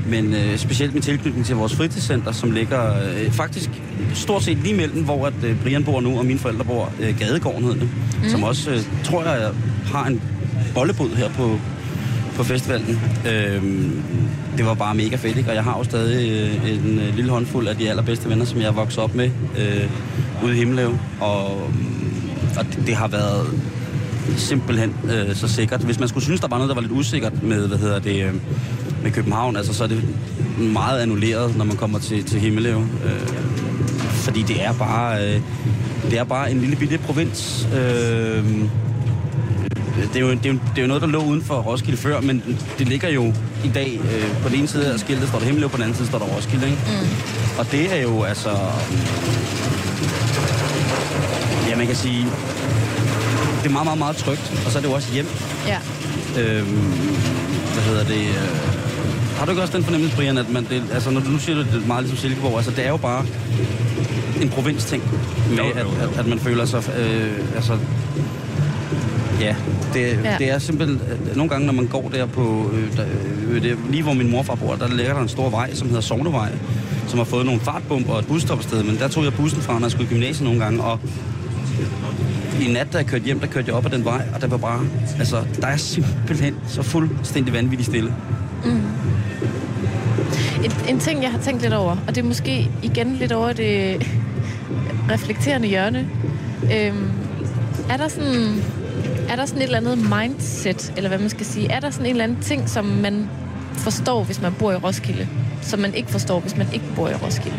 Men øh, specielt med tilknytning til vores fritidscenter, som ligger øh, faktisk stort set lige mellem, hvor at, øh, Brian bor nu, og mine forældre bor, øh, Gadegården hedder det. Mm. Som også, øh, tror jeg, har en bollebod her på, på festivalen. Øhm, det var bare mega fedt, ikke? og jeg har jo stadig øh, en øh, lille håndfuld af de allerbedste venner, som jeg er vokset op med øh, ude i Himmeløv. Og, og det, det har været simpelthen øh, så sikkert. Hvis man skulle synes, der var noget, der var lidt usikkert med, hvad hedder det, øh, med København, altså, så er det meget annulleret, når man kommer til, til Himmeløv. Øh, fordi det er bare, øh, det er bare en lille bitte provins. Øh, det er, jo, det, er jo, det er jo noget, der lå uden for Roskilde før, men det ligger jo i dag øh, på den ene side af skiltet står der Himmeløv, på den anden side står der Roskilde. Ikke? Mm. Og det er jo altså... Ja, man kan sige... Det er meget, meget, meget trygt, og så er det jo også hjem. Ja. Øhm, hvad hedder det? Øh, har du ikke også den fornemmelse, Brian, at man, det, altså, når du nu siger det, det er meget ligesom Silkeborg, altså det er jo bare en provinsting med, Jo, jo, at, jo. at, at man føler sig, øh, altså, ja, det, Ja. det er simpelthen, øh, nogle gange, når man går der på, øh, der, øh, det, lige hvor min morfar bor, der ligger der en stor vej, som hedder Sognevej, som har fået nogle fartbomber og et busstoppested, men der tog jeg bussen fra, når jeg skulle i gymnasiet nogle gange, og i nat, da jeg kørte hjem, der kørte jeg op ad den vej, og der var bare, altså, der er simpelthen så fuldstændig vanvittigt stille. En, en ting, jeg har tænkt lidt over, og det er måske igen lidt over det (laughs) reflekterende hjørne. Øhm, er der sådan... Er der sådan et eller andet mindset, eller hvad man skal sige? Er der sådan en eller anden ting, som man forstår, hvis man bor i Roskilde, som man ikke forstår, hvis man ikke bor i Roskilde?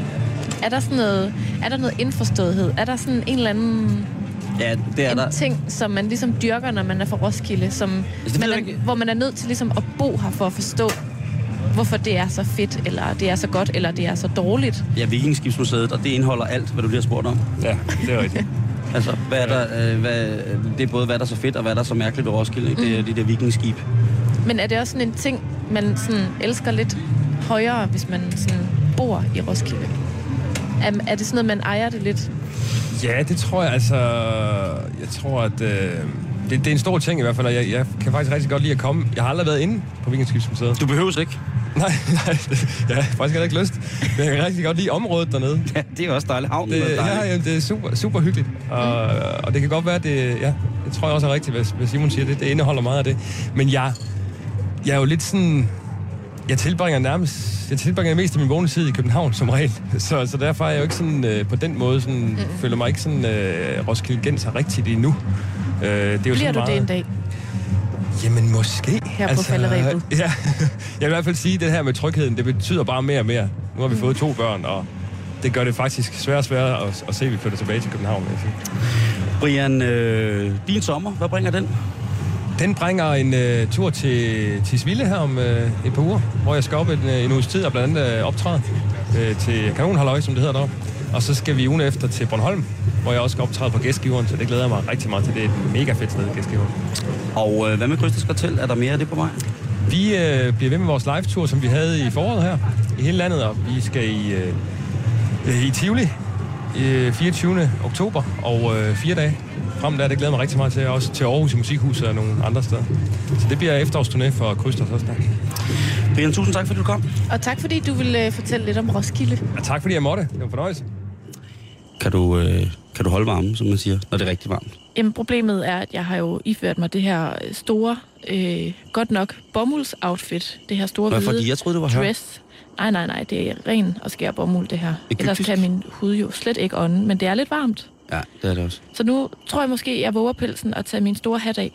Er der sådan noget, er der noget indforståethed? Er der sådan en eller anden Ja, det er en der. ting, som man ligesom dyrker, når man er fra Roskilde, som ved man er, hvor man er nødt til ligesom at bo her for at forstå, hvorfor det er så fedt, eller det er så godt, eller det er så dårligt. Ja, Vikingskibsmuseet, og det indeholder alt, hvad du lige har spurgt om. Ja, det er rigtigt. (laughs) Altså, hvad er der, øh, hvad, det er både, hvad der er så fedt, og hvad der er så mærkeligt ved Roskilde. Ikke? Det er de der vikingskib. Men er det også sådan en ting, man sådan elsker lidt højere, hvis man sådan bor i Roskilde? Er, er det sådan noget, man ejer det lidt? Ja, det tror jeg altså... Jeg tror, at... Øh, det, det er en stor ting i hvert fald, og jeg, jeg kan faktisk rigtig godt lide at komme. Jeg har aldrig været inde på Vikingskibsmuseet. Du behøves ikke. (laughs) Nej, nej, jeg har faktisk heller ikke lyst. Men jeg kan rigtig godt lide området dernede. Ja, det er også dejligt. Havnen Det, er ja, dejlig. ja, det er super, super hyggeligt. Og, og det kan godt være, at det, ja, det tror jeg også er rigtigt, hvis, hvis Simon siger det. Det indeholder meget af det. Men jeg, jeg er jo lidt sådan... Jeg tilbringer nærmest... Jeg tilbringer mest af min vågne tid i København som regel. (laughs) Så, så derfor er jeg jo ikke sådan... Øh, på den måde sådan... Mm. Føler mig ikke sådan... Øh, Roskilde Genser rigtigt endnu. Øh, det er jo Bliver sådan du meget, det en dag? Jamen måske. Her på falderebet. Ja, (laughs) jeg vil i hvert fald sige, at det her med trygheden, det betyder bare mere og mere. Nu har vi fået to børn, og det gør det faktisk sværere og sværere at, at se, at vi flytter tilbage til København. Jeg sige. Brian, øh, din sommer, hvad bringer den? Den bringer en øh, tur til Tisvilde her om øh, et par uger, hvor jeg skal op en, øh, en uges tid og blandt andet øh, optræde øh, til Kanonhalløj, som det hedder deroppe. Og så skal vi ugen efter til Bornholm, hvor jeg også skal optræde på gæstgiveren, så det glæder jeg mig rigtig meget til. Det er et mega fedt sted, gæstgiveren. Og øh, hvad med Krysters Kartel? Er der mere af det på vej? Vi øh, bliver ved med vores live-tur, som vi havde i foråret her i hele landet, og vi skal i, øh, i Tivoli øh, 24. oktober og øh, fire dage frem der. Det glæder mig rigtig meget til. Også til Aarhus i Musikhuset og nogle andre steder. Så det bliver efterårsturné for Krysters også der. Brian, tusind tak, fordi du kom. Og tak fordi du ville øh, fortælle lidt om Roskilde. Og tak fordi jeg måtte. Det var en fornøjelse. Kan du, øh, kan du holde varmen, som man siger, når det er rigtig varmt? Jamen, problemet er, at jeg har jo iført mig det her øh, store, øh, godt nok bomulds-outfit. Det her store Hvad, hvide fordi jeg troede, det var dress. Nej, nej, nej, det er ren og skær bomuld, det her. Egyptisk? Ellers kan min hud jo slet ikke ånde, men det er lidt varmt. Ja, det er det også. Så nu tror jeg måske, jeg våger pelsen og tage min store hat af.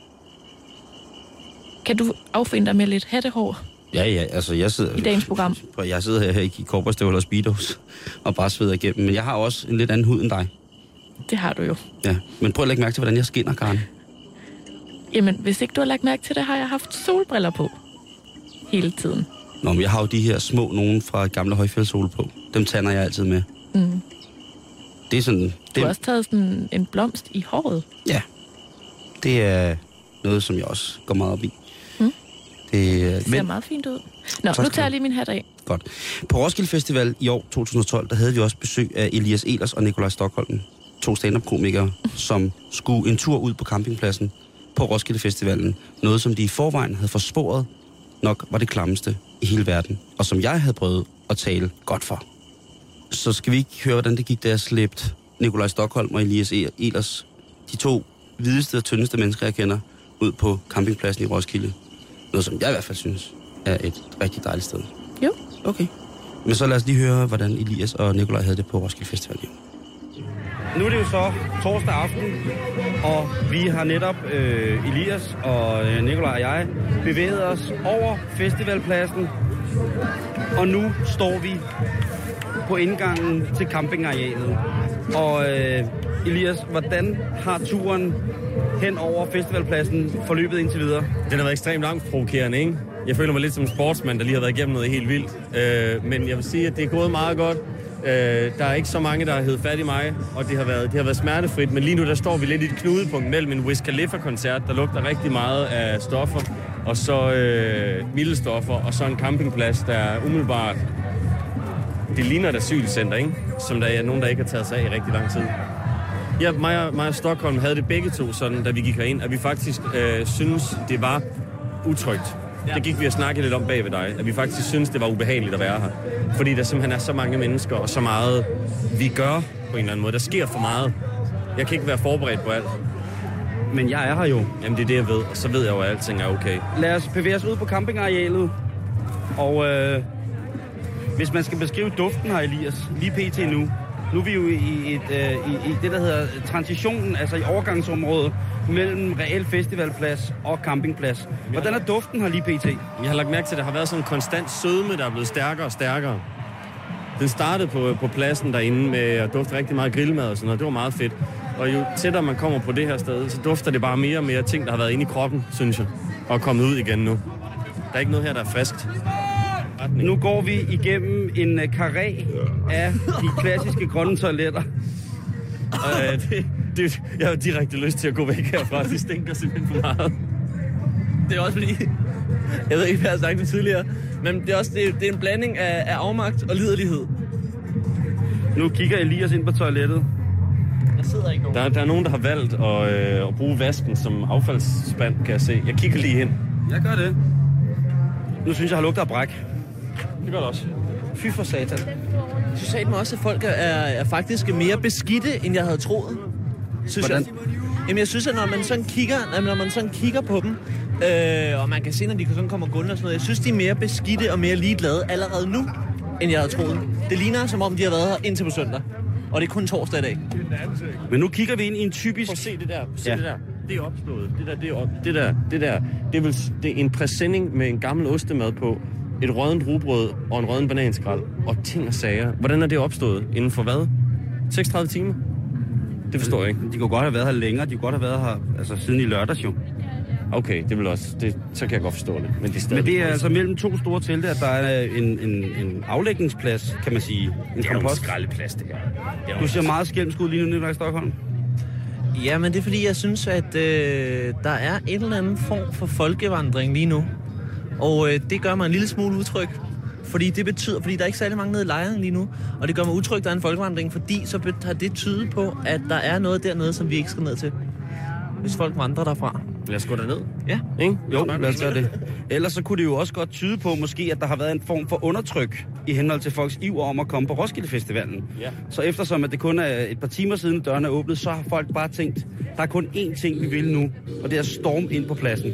Kan du affinde dig med lidt hattehår Ja, ja, altså jeg sidder... i dagens program? Jeg sidder her i korporstøvler og speedos og bare sveder igennem, men jeg har også en lidt anden hud end dig. Det har du jo. Ja, men prøv at lægge mærke til, hvordan jeg skinner, Karen. Jamen, hvis ikke du har lagt mærke til det, har jeg haft solbriller på. Hele tiden. Nå, men jeg har jo de her små nogen fra gamle højfjeldssole på. Dem tander jeg altid med. Mm. Det er sådan... Du Det, har også taget sådan en blomst i håret. Ja, det er noget, som jeg også går meget op i. Mm. Det, Det ser men, meget fint ud. Nå, skal nu du tager jeg lige min hat af. Godt. På Roskilde Festival i år 2012, der havde vi også besøg af Elias Elers og Nikolaj Stockholm, to stand-up-komikere, som skulle en tur ud på campingpladsen på Roskilde Festivalen. Noget, som de i forvejen havde forsvoret nok var det klammeste i hele verden, og som jeg havde prøvet at tale godt for. Så skal vi ikke høre, hvordan det gik, da jeg slæbte Nikolaj Stockholm og Elias E- Elers, de to hvideste og tyndeste mennesker, jeg kender, ud på campingpladsen i Roskilde. Noget, som jeg i hvert fald synes er et rigtig dejligt sted. Jo. Okay. Men så lad os lige høre, hvordan Elias og Nikolaj havde det på Roskilde Festival. Nu er det jo så torsdag aften, og vi har netop, øh, Elias og øh, Nikolaj og jeg, bevæget os over festivalpladsen. Og nu står vi på indgangen til campingarealet. Og øh, Elias, hvordan har turen hen over festivalpladsen forløbet indtil videre? Den har været ekstremt langt provokerende, ikke? Jeg føler mig lidt som en sportsmand, der lige har været igennem noget helt vildt. Øh, men jeg vil sige, at det er gået meget godt. Øh, der er ikke så mange, der har heddet fat i mig, og det har, været, det har været smertefrit. Men lige nu, der står vi lidt i et knudepunkt mellem en Wiz Khalifa-koncert, der lugter rigtig meget af stoffer, og så øh, milde stoffer, og så en campingplads, der er umiddelbart... Det ligner et asylcenter, ikke? Som der er nogen, der ikke har taget sig af i rigtig lang tid. Ja, mig og, mig og Stockholm havde det begge to sådan, da vi gik herind, at vi faktisk øh, synes det var utrygt. Ja. Det gik vi og snakkede lidt om bag ved dig, at vi faktisk synes, det var ubehageligt at være her. Fordi der simpelthen er så mange mennesker, og så meget vi gør på en eller anden måde. Der sker for meget. Jeg kan ikke være forberedt på alt. Men jeg er her jo. Jamen det er det, jeg ved, og så ved jeg jo, at alting er okay. Lad os bevæge os ud på campingarealet. Og øh, hvis man skal beskrive duften her, Elias, lige pt. nu. Nu er vi jo i, et, øh, i, i det, der hedder transitionen, altså i overgangsområdet mellem reel festivalplads og campingplads. Hvordan er duften her lige pt? Jeg har lagt mærke til, at der har været sådan en konstant sødme, der er blevet stærkere og stærkere. Den startede på, på pladsen derinde med at dufte rigtig meget grillmad og sådan noget. Det var meget fedt. Og jo tættere man kommer på det her sted, så dufter det bare mere og mere ting, der har været inde i kroppen, synes jeg. Og er kommet ud igen nu. Der er ikke noget her, der er friskt. Retning. Nu går vi igennem en uh, karé af de klassiske grønne toiletter. Og, øh, (laughs) det, det, jeg har direkte lyst til at gå væk herfra. Det stinker simpelthen for meget. Det er også fordi, jeg ved ikke, hvad jeg har sagt det tidligere, men det er også det det er en blanding af, af afmagt og liderlighed. Nu kigger Elias ind på toilettet. Der sidder ikke nogen. Der, der er nogen, der har valgt at, øh, at bruge vasken som affaldsspand, kan jeg se. Jeg kigger lige ind. Jeg gør det. Nu synes jeg, har lugter af bræk. Det gør det også. Fy for satan. Jeg synes mig også, at folk er, er faktisk mere beskidte, end jeg havde troet. Synes Hvordan? Jeg. Jamen, jeg synes, at når man sådan kigger, når man sådan kigger på dem, øh, og man kan se, når de sådan kommer gående og sådan noget, jeg synes, de er mere beskidte og mere ligeglade allerede nu, end jeg havde troet. Det ligner, som om de har været her indtil på søndag. Og det er kun torsdag i dag. Men nu kigger vi ind i en typisk... Prøv at se det der. Se Ja. det der. Det er opstået. Det der, det er, op, det der, det der, det er, vel, det er en præsending med en gammel ostemad på, et rådent rugbrød og en rådden bananskrald og ting og sager. Hvordan er det opstået? Inden for hvad? 36 timer? Det forstår jeg ikke. De kunne godt have været her længere. De kunne godt have været her altså, siden i lørdags jo. Okay, det vil også, det, så kan jeg godt forstå det. Men det er, stadig Men det er altså mellem to store telte, at der er en, en, en aflægningsplads, kan man sige. En det er jo en skraldeplads, det her. Det er Du ser meget skælmsk ud lige nu, Nikolaj Stockholm. Ja, men det er fordi, jeg synes, at øh, der er en eller anden form for folkevandring lige nu. Og øh, det gør mig en lille smule utryg. Fordi det betyder, fordi der er ikke særlig mange nede i lejren lige nu. Og det gør mig utryg, der er en folkevandring, fordi så har det tydet på, at der er noget dernede, som vi ikke skal ned til. Hvis folk vandrer derfra. Lad os gå derned. Ja. Ikke? Jo, lad os gøre det. Ellers så kunne det jo også godt tyde på, måske, at der har været en form for undertryk i henhold til folks iver om at komme på Roskilde Festivalen. Ja. Så eftersom at det kun er et par timer siden dørene er åbnet, så har folk bare tænkt, der er kun én ting, vi vil nu, og det er at storme ind på pladsen.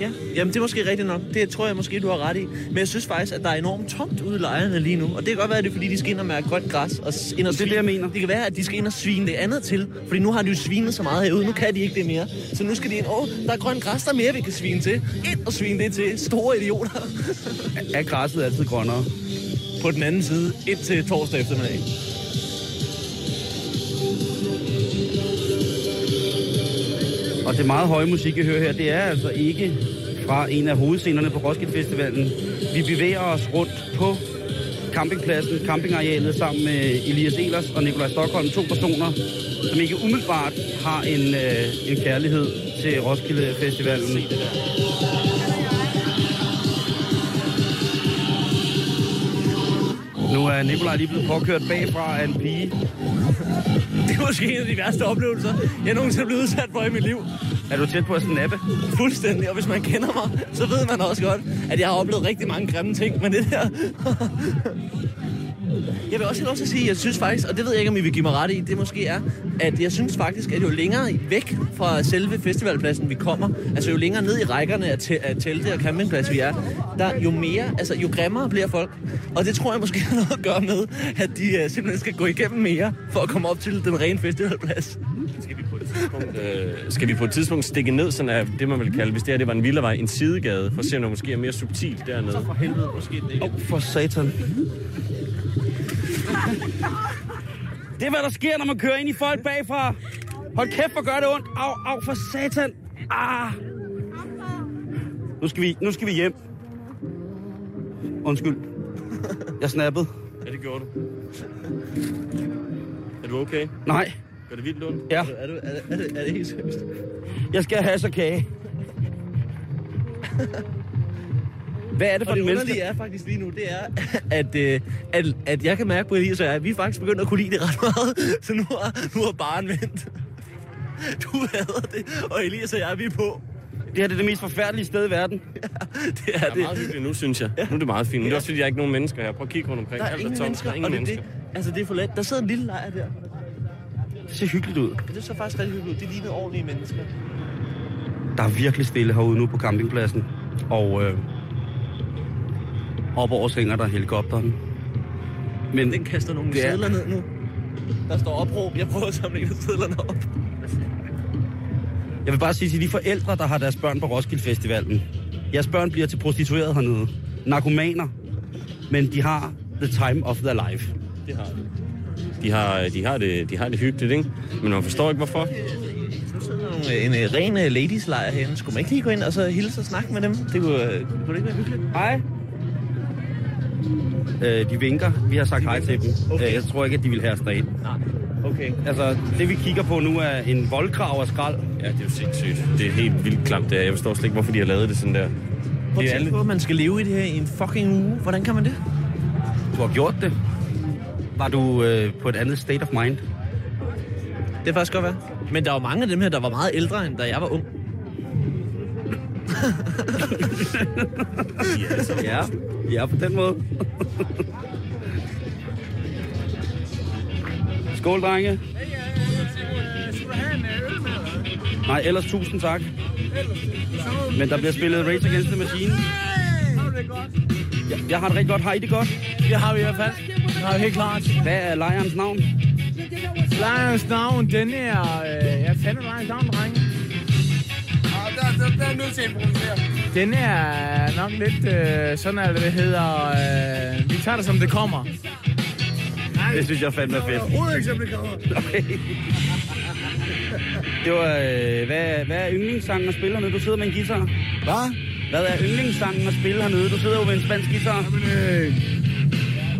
Ja, jamen det er måske rigtigt nok. Det tror jeg måske, du har ret i. Men jeg synes faktisk, at der er enormt tomt ude i lejrene lige nu. Og det kan godt være, at det er, fordi de skal ind og mærke grønt græs. Og ind og Det er det, jeg mener. Det kan være, at de skal ind og svine det andet til. Fordi nu har de jo svinet så meget herude. Nu kan de ikke det mere. Så nu skal de ind. Åh, der er grønt græs, der er mere, vi kan svine til. Ind og svine det til. Store idioter. Er græsset altid grønnere? På den anden side, indtil torsdag eftermiddag. Det meget høje musik, I hører her, det er altså ikke fra en af hovedscenerne på Roskilde Festivalen. Vi bevæger os rundt på campingpladsen, campingarealet sammen med Elias Elers og Nikolaj Stockholm. To personer, som ikke umiddelbart har en, øh, en kærlighed til Roskilde Festivalen. Nu er Nikolaj lige blevet påkørt bagfra af en pige. Det er måske en af de værste oplevelser, jeg nogensinde er blevet udsat for i mit liv. Er du tæt på at snappe? Fuldstændig. Og hvis man kender mig, så ved man også godt, at jeg har oplevet rigtig mange grimme ting. Men det der... (laughs) Jeg vil også have lov til at sige, at jeg synes faktisk, og det ved jeg ikke, om I vil give mig ret i, det måske er, at jeg synes faktisk, at jo længere væk fra selve festivalpladsen vi kommer, altså jo længere ned i rækkerne af, te- af telte og campingplads vi er, der jo mere, altså jo grimmere bliver folk. Og det tror jeg måske har noget at gøre med, at de uh, simpelthen skal gå igennem mere, for at komme op til den rene festivalplads. Skal vi tidspunkt, øh, skal vi på et tidspunkt stikke ned, sådan af det, man vil kalde, hvis det her det var en villavej, en sidegade, for at se, om der måske er mere subtilt dernede. For helvede, måske det ikke. Åh, oh, for satan. Det er, hvad der sker, når man kører ind i folk bagfra. Hold kæft, hvor gør det ondt. Au, au, for satan. Ah. Nu skal vi, nu skal vi hjem. Undskyld. Jeg snappede. Ja, det gjorde du. Er du okay? Nej. Gør det vildt ondt? Ja, Er, du, er, det- er, det, er det helt seriøst? jeg skal have så kage. Hvad er det for Og det menneske? underlige er faktisk lige nu, det er, at, øh, at, at jeg kan mærke på Elias og jeg, at vi er faktisk begyndt at kunne lide det ret meget. Så nu har, nu har baren vendt. Du hader det, og Elias og jeg, vi er på. Det her det er det mest forfærdelige sted i verden. Det er Det er det. meget hyggeligt nu, synes jeg. Nu er det meget fint. Men det er også fordi, der er ikke nogen mennesker her. Prøv at kigge rundt omkring. Der er Alt ingen tomt. mennesker, Der er ingen og det er mennesker. det. Altså, det er for let. Der sidder en lille lejr der. Det ser hyggeligt ud. Men det så faktisk rigtig hyggeligt ud. Det ligner ordentlige mennesker. Der er virkelig stille herude nu på campingpladsen. Og øh, op over hænger der helikopteren. Men Den kaster nogle Det er- sædler ned nu. Der står opråb. Jeg prøver at samle en af sædlerne op. jeg vil bare sige til de forældre, der har deres børn på Roskilde Festivalen. Jeres børn bliver til prostitueret hernede. Narkomaner. Men de har the time of their life. Det har de. De har, de, har det, de har det hyggeligt, ikke? Men man forstår ikke, hvorfor. En øh, ren øh, ladies-lejr herinde. Skulle man ikke lige gå ind og så hilse og snakke med dem? Det kunne, øh, kunne det ikke være hyggeligt? Hej. Øh, de vinker. Vi har sagt hej til dem. Okay. Øh, jeg tror ikke, at de vil have os derind. Nej. Okay. Altså, det vi kigger på nu er en voldgrav af skrald. Ja, det er jo sindssygt. Det er helt vildt klamt, det er. Jeg forstår slet ikke, hvorfor de har lavet det sådan der. Prøv Det at er alle... på, at man skal leve i det her i en fucking uge. Hvordan kan man det? Du har gjort det. Var du øh, på et andet state of mind? Det kan faktisk godt være. Men der var mange af dem her, der var meget ældre, end da jeg var ung. (laughs) Ja, ja på den måde. Skål, drenge. Nej, ellers tusind tak. Men der bliver spillet Rage Against the Machine. Jeg, jeg har det rigtig godt. Har I det godt? Det har vi i hvert fald. Vi helt klart. Hvad er lejrens navn? Lejrens navn, den er... Øh, jeg fandt lejrens navn, drenge. Den er nok lidt øh, sådan, at det hedder... Øh, vi tager det, som det kommer. Det synes jeg fandme er fedt. Overhovedet ikke, som det kommer. Okay. Det var, øh, hvad, hvad er yndlingssangen at spille hernede? Du sidder med en guitar. Hvad? Hvad er yndlingssangen at spille hernede? Du sidder jo med en spansk guitar. Jamen, øh,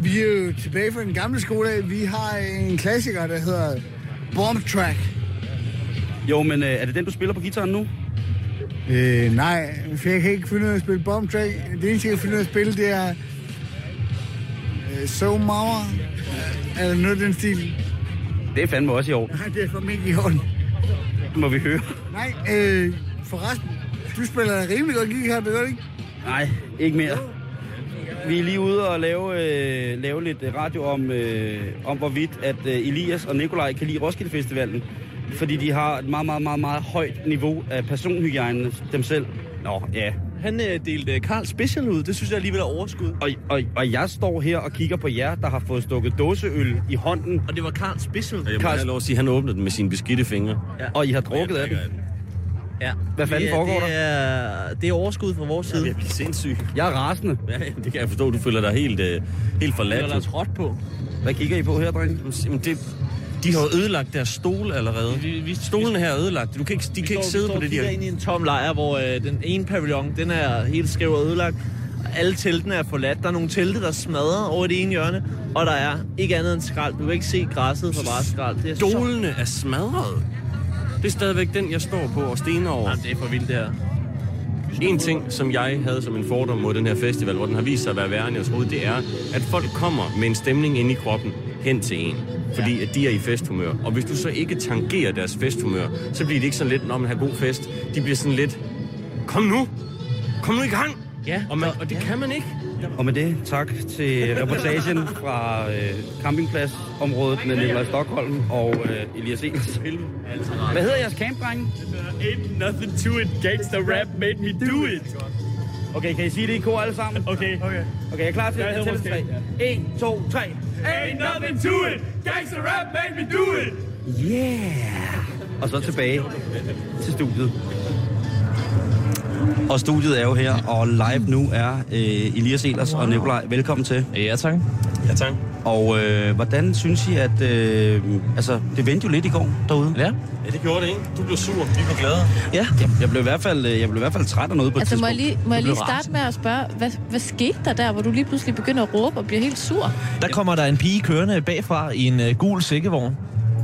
vi er jo tilbage fra den gamle skole. Vi har en klassiker, der hedder Bomb Track. Jo, men øh, er det den, du spiller på guitaren nu? Øh, nej, for jeg kan ikke finde ud af at spille Bomb Track. Det eneste, jeg kan finde ud af at spille, det er øh, So Mama. Eller noget den stil. Det er fandme også i år. Nej, det er for mig ikke i. Det må vi høre. Nej, øh, forresten, du spiller rimelig godt guitar, det gør ikke? Nej, ikke mere. Vi er lige ude og lave, øh, lave lidt radio om, øh, om hvorvidt, at øh, Elias og Nikolaj kan lide Roskilde Festivalen. Fordi de har et meget, meget, meget, meget højt niveau af personhygiejne dem selv. Nå, ja. Han øh, delte Karl Special ud. Det synes jeg alligevel er overskud. Og, og, og jeg står her og kigger på jer, der har fået stukket dåseøl i hånden. Og det var Karl Special. Og jeg må Karl- have lov at sige, at han åbnede den med sine beskidte fingre. Og I har drukket af den. Ja. Hvad fanden er- foregår det er, det er overskud fra vores side. Jeg bliver sindssyg. Jeg er rasende. Ja, det kan jeg forstå. Du føler dig helt, øh, helt forladt. Eller trådt på. Hvad kigger I på her, drenge? Jamen, det, de har ødelagt deres stol allerede. Vi, vi, Stolene her er ødelagt. Du kan ikke, de kan ikke sidde på det, de har... ind i en tom lejr, hvor øh, den ene pavillon, den er helt skæv og ødelagt. Alle teltene er forladt. Der er nogle telte, der smadrer over det ene hjørne. Og der er ikke andet end skrald. Du kan ikke se græsset for bare skrald. Det er så... Stolene er smadret. Det er stadigvæk den, jeg står på og stener over. Jamen, det er for vildt, det her. En ting, som jeg havde som en fordom mod den her festival, hvor den har vist sig at være værre end jeg troede, det er, at folk kommer med en stemning ind i kroppen hen til en. Fordi at de er i festhumør. Og hvis du så ikke tangerer deres festhumør, så bliver det ikke sådan lidt, når man har god fest. De bliver sådan lidt, kom nu! Kom nu i gang! Ja, Og, man, og det kan man ikke. Og med det, tak til reportagen fra øh, campingpladsområdet med Nikolaj Stockholm og øh, Elias Ehlers. Hvad hedder jeres camp, drenge? Ain't nothing to it. Gangsta rap made me do it. Okay, kan I sige det i kor alle sammen? Okay. okay. Okay, er I klar til Jeg at tælle tre? 1, 2, 3. Ain't nothing to it. Gangsta rap made me do it. Yeah! Og så tilbage til studiet. Og studiet er jo her, og live nu er øh, Elias Elers og Nikolaj. Velkommen til. Ja, tak. Ja, tak. Og øh, hvordan synes I, at... Øh, altså, det vendte jo lidt i går derude. Ja. Ja, det gjorde det, ikke? Du blev sur. Vi var glade. Ja. Jeg, jeg, blev i hvert fald, øh, jeg blev i hvert fald træt af noget på et Altså, må jeg tidspunkt. lige, må jeg lige starte med at spørge, hvad, hvad skete der der, hvor du lige pludselig begynder at råbe og bliver helt sur? Der kommer der en pige kørende bagfra i en øh, gul sækkevogn.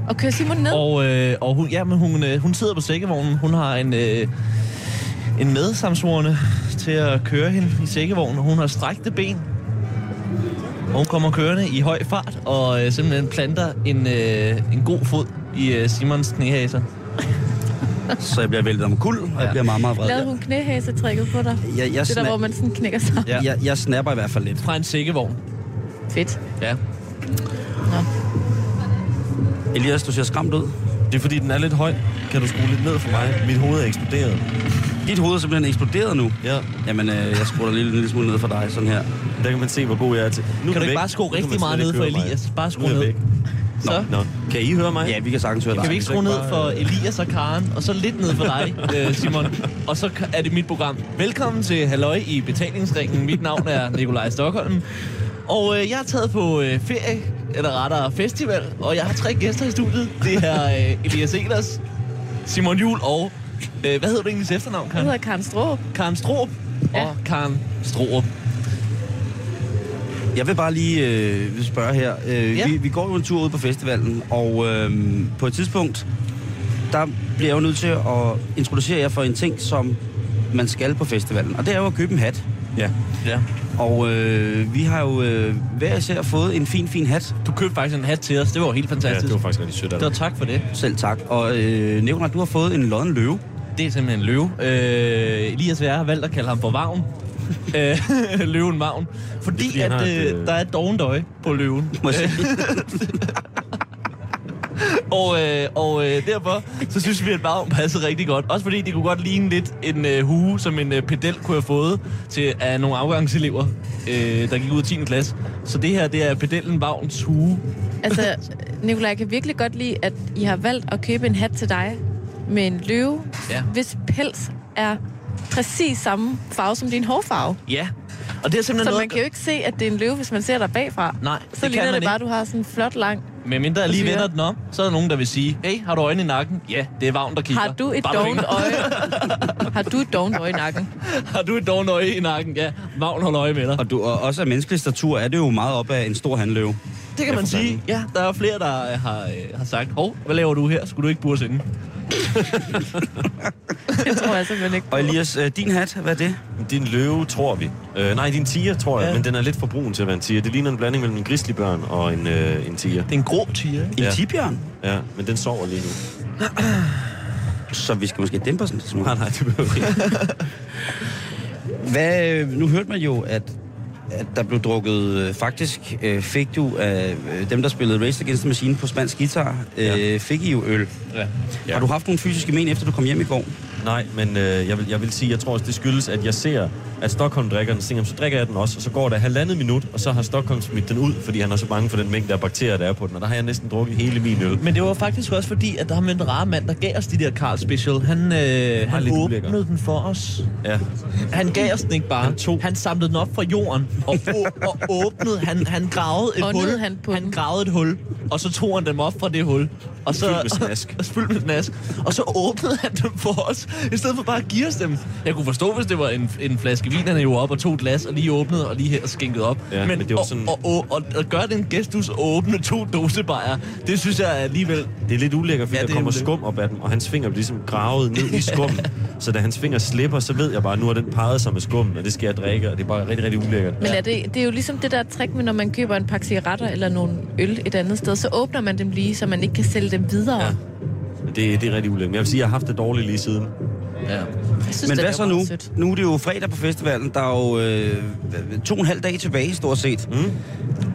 Og kører Simon ned? Og, øh, og hun, ja, men hun, øh, hun sidder på sækkevognen. Hun har en, øh, en medsamsvorende til at køre hende i sækkevognen. Hun har strækte ben. Og hun kommer kørende i høj fart og øh, simpelthen planter en, øh, en god fod i øh, Simons knæhaser. Så jeg bliver væltet om kul, og jeg Ja. bliver meget, meget vred. Lavede hun knæhasetrækket på dig? Jeg, jeg, Det der, hvor man sådan knækker sig. Ja. jeg, jeg snapper i hvert fald lidt. Fra en sækkevogn. Fedt. Ja. Elias, du ser skræmt ud. Det er fordi, den er lidt høj. Kan du skrue lidt ned for mig? Mit hoved er eksploderet. Dit hoved er simpelthen eksploderet nu. Ja, Jamen, øh, jeg skruer dig lige en lille smule ned for dig, sådan her. der kan man se, hvor god jeg er til. Nu Kan du væk. ikke bare skrue rigtig meget ned for. Elias? Bare skrue jeg ned. væk. Så Nå, kan I høre mig? Ja, vi kan sagtens høre dig. Kan vi ikke skrue ned for Elias og Karen, og så lidt ned for dig, (laughs) øh, Simon? Og så er det mit program. Velkommen til Halløj i betalingsringen. Mit navn er Nikolaj Stockholm. Og øh, jeg er taget på øh, ferie, eller rettere festival, og jeg har tre gæster i studiet. Det er øh, Elias Elers, Simon Jul og... Øh, hvad hedder du egentlig efternavn, Jeg Karen? hedder Karen Stroh. Karen Stroop Ja. og Karen Stroop. Jeg vil bare lige øh, spørge her. Øh, Ja. vi, vi går jo en tur ud på festivalen, og øh, på et tidspunkt, der bliver jeg jo nødt til at introducere jer for en ting, som man skal på festivalen. Og det er jo at købe en hat. Ja. Ja. Og øh, vi har jo øh, hver især fået en fin, fin hat. Du købte faktisk en hat til os. Det var helt ja, fantastisk. det var faktisk rigtig sødt af det var dig. tak for det. Selv tak. Og øh, Nicolaj, du har fået en lodden løve. Det er simpelthen en løve. Øh, Elias Værre har valgt at kalde ham for Vagn. (laughs) Øh, løven Vagn. Fordi, fordi, at har et, øh, øh, der er et dovent øje på løven. Må jeg sige. (laughs) Og, øh, og øh, derfor så synes vi, at Vagn passer rigtig godt. Også fordi det kunne godt ligne lidt en øh, hue, som en øh, pedel kunne have fået til af nogle afgangselever, øh, der gik ud af 10. klasse. Så det her, det er pedellen Vagns hue. Altså, (laughs) Nicolaj, jeg kan virkelig godt lide, at I har valgt at købe en hat til dig med en løve, Ja. hvis pels er præcis samme farve som din hårfarve. Ja. Og det er simpelthen Så noget... man kan jo ikke se, at det er en løve, hvis man ser dig bagfra. Nej, Så det ligner kan det bare, at du har sådan en flot, lang Men mindre jeg lige vender den om, så er der nogen, der vil sige, hey, har du øjne i nakken? Ja, det er Vagn, der kigger. Har du et dovent øje? (laughs) Har du et dovent øje i nakken? (laughs) har du et dovent øje i nakken? Ja, Vagn holder øje med dig. Og, du, og også af menneskelig statur er det jo meget op af en stor handløve. Det kan man sige. Ja, der er flere, der øh, har, øh, har sagt, hov, hvad laver du her? Skulle du ikke burde sende? (laughs) Det tror jeg simpelthen ikke på. Og Elias, øh, din hat, hvad er det? Din løve, tror vi. Øh, nej, din tiger, tror jeg, Ja. men den er lidt for brun til at være en tiger. Det ligner en blanding mellem en grizzlybjørn og en, øh, en tiger. Det er en grå tiger, ikke? En Ja. tibjørn? Ja, men den sover lige nu. Så vi skal måske dæmpe os en smule. (laughs) Nej, nej, det behøver vi ikke. Hvad, øh, nu hørte man jo, at, at der blev drukket, øh, faktisk øh, fik du af øh, dem, der spillede Race Against the Machine på spansk guitar, øh, Ja. fik I jo øl. Ja. Ja. Har du haft nogle fysiske men, efter du kom hjem i går? Nej, men øh, jeg, vil, jeg vil sige, jeg tror også, det skyldes, at jeg ser, at Stockholm drikker den, så tænker jeg, så drikker jeg den også, og så går der halvandet minut, og så har Stockholm smidt den ud, fordi han er så bange for den mængde af bakterier, der er på den, og der har jeg næsten drukket hele min øl. Men det var faktisk også fordi, at der ham en rar mand, der gav os de der Carl Special. Han, øh, han lidt åbnede ulækker. den for os. Ja. Han gav os den ikke bare. Han tog- han samlede den op fra jorden og, å- og åbnede. Han, han gravede et Åndede hul. han på han den? gravede et hul, og så tog han dem op fra det hul. Og så, Fyldt med snask. Og, (laughs) fyldt med snask. Og så åbnede han dem for os, i stedet for bare at give os dem. Jeg kunne forstå, hvis det var en, en flaske vin, han jo op og tog et glas og lige åbnede og lige her skænkede op. Ja, men det var sådan- og, og, og, og gøre den gestus åbne to dosebajer, det synes jeg alligevel... Det er lidt ulækkert, fordi Ja, der er kommer ulækkert. skum op af dem, og hans finger bliver ligesom gravet ned i (laughs) skummen. Så da hans finger slipper, så ved jeg bare, at nu har den peget sig med skummen, og det skal jeg drikke, og det er bare rigtig, rigtig ulækkert. Men er det, det er jo ligesom det der trick med, når man køber en pakke cigaretter eller nogle øl et andet sted, så åbner man dem lige, så man ikke kan sælge dem videre. Ja. Det, det er rigtig ulækkert. Men jeg vil sige, at jeg har haft det dårligt lige siden. Ja. Synes, Men det hvad så nu? sødt. Nu er det jo fredag på festivalen. Der er jo øh, to og en halv dag tilbage, stort set. Mm.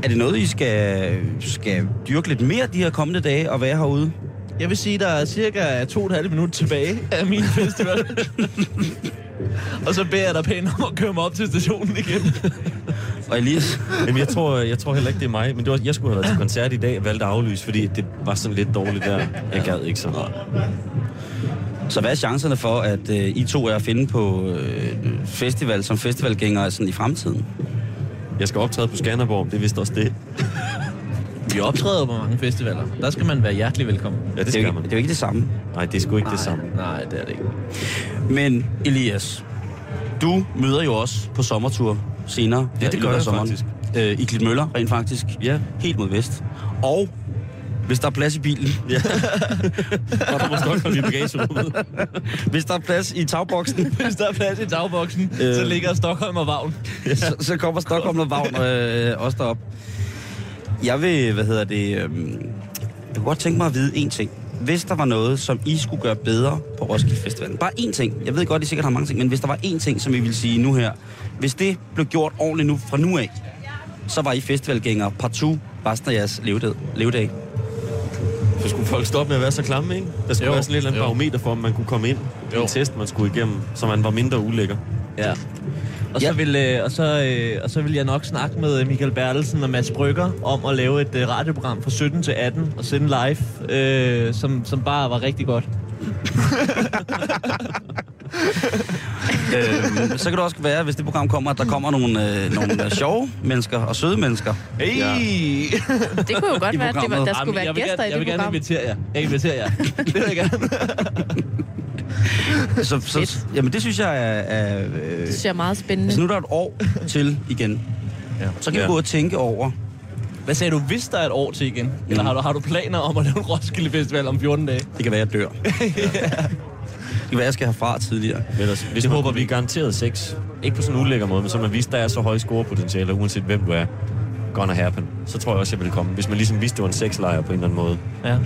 Er det noget, I skal, skal dyrke lidt mere de her kommende dage og være herude? Jeg vil sige, der er cirka to og et halvt minut tilbage af min festival. (laughs) og så beder jeg dig pænt om at køre mig op til stationen igen. Og Elias? Jamen, jeg tror, jeg tror heller ikke, det er mig. Men det var, jeg skulle have været til koncert i dag og valgte at aflyse, fordi det var sådan lidt dårligt der. Jeg gad ikke så meget. Så hvad er chancerne for, at øh, I to er at finde på øh, festival som festivalgængere sådan i fremtiden? Jeg skal optræde på Skanderborg, det vist også det. Vi optræder på mange festivaler. Der skal man være hjertelig velkommen. Ja, det Det er, skal man. det er jo ikke det samme. Nej, det er sgu ikke det samme. Nej, det er det ikke. Men Elias, du møder jo også på sommertur senere. Ja, det gør jeg sommeren. faktisk. Øh, I Klitmøller, rent faktisk. Ja. Helt mod vest. Og hvis der er plads i bilen, Ja. (laughs) og du må godt komme i bagagerummet. hvis der er plads i tagboksen, (laughs) Hvis der er plads i dagboksen, Øh. så ligger Stockholm og Vagn. så, så kommer Stockholm og Vagn (laughs) øh, også derop. Jeg vil, hvad hedder det, øh, jeg kunne godt tænke mig at vide en ting. Hvis der var noget, som I skulle gøre bedre på Roskilde Festivalen, bare én ting. Jeg ved godt, I sikkert har mange ting, men hvis der var én ting, som I ville sige nu her, hvis det blev gjort ordentligt nu fra nu af, så var I festivalgængere partout resten af jeres levedag. levedag. Så skulle folk stoppe med at være så klamme, ikke? Der skulle Jo. være sådan et eller andet barometer for, om man kunne komme ind. Jo. En test, man skulle igennem, så man var mindre ulækker. Ja. Og så, Ja. vil, øh, og, så, øh, og så vil jeg nok snakke med Michael Bertelsen og Mads Brygger om at lave et øh, radioprogram fra 17 til 18 og sende live, øh, som, som bare var rigtig godt. (laughs) øh, så kan det også være, hvis det program kommer, at der kommer nogle, øh, nogle øh, sjove mennesker og søde mennesker. Hey! Ja. Det kunne jo godt være, at det var, der skulle være jeg gæster gerne, i jeg vil det gerne program. invitere jer. Jeg inviterer jer. (laughs) det vil jeg gerne. (laughs) Så, så, jamen det synes jeg er... er øh, Det synes jeg er meget spændende. altså nu er der et år til igen. Ja. Så kan vi Ja. gå og tænke over, Hvad sagde du, hvis der er et år til igen? Eller Mm. har du, har du planer om at lave en Roskilde Festival om 14 dage? det kan være, at jeg dør. (laughs) Det kan være, jeg skal herfra tidligere. Ellers, hvis Det man håber vi. garanteret sex, ikke på sådan en ulækker måde, men så man vidste, der er så høje scorepotentialer, uanset hvem du er, gonna happen, så tror jeg også, jeg ville komme. Hvis man ligesom vidste, det var en sexlejr på en eller anden måde. Ja.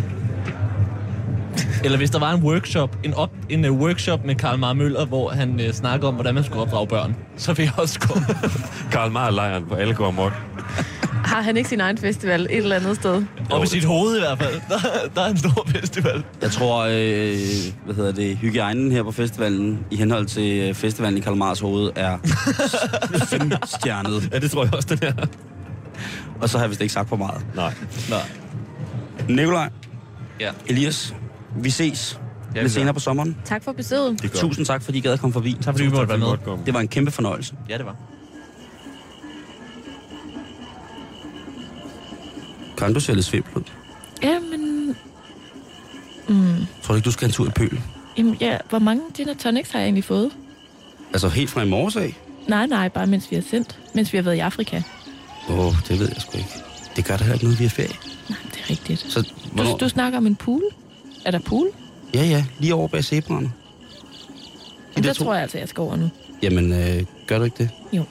Eller hvis der var en workshop, en, op, en uh, workshop med Karl Mar Møller, hvor han uh, snakker om, hvordan man skulle opdrage børn, så vil jeg også komme. (laughs) Karl Marr-lejren på alle går amok. Har han ikke sin egen festival et eller andet sted? Op i sit hoved i hvert fald. Der, der er en stor festival. Jeg tror, øh, hvad hedder det, hygiejnen her på festivalen, i henhold til øh, festivalen i Karl Mars hoved, er (laughs) femstjernet. Ja, det tror jeg også, den er. Og så har jeg vist ikke sagt for meget. Nej. Nå. Nikolaj, Ja. Elias, vi ses vi lidt senere på sommeren. Tak for besøget. Tusind tak, fordi I gad at komme forbi. Tak fordi vi måtte være med. Det var en kæmpe fornøjelse. Ja, det var. Kan du se lidt svimmel ud? Tror du ikke, du skal en tur i pøl? Jamen, ja, hvor mange gin og tonics har jeg egentlig fået? Altså helt fra i morges af? Nej, nej, bare mens vi har sendt. Mens vi har været i Afrika. Åh, oh, det ved jeg sgu ikke. Det gør der heller ikke noget, vi er ferie. Nej, det er rigtigt. Så, Du, hvornår? du snakker om en pool? Er der pool? Ja, ja, lige over bag zebraerne. Men der der to- tror jeg altså, jeg skal over nu. Jamen, øh, gør du ikke det? Jo.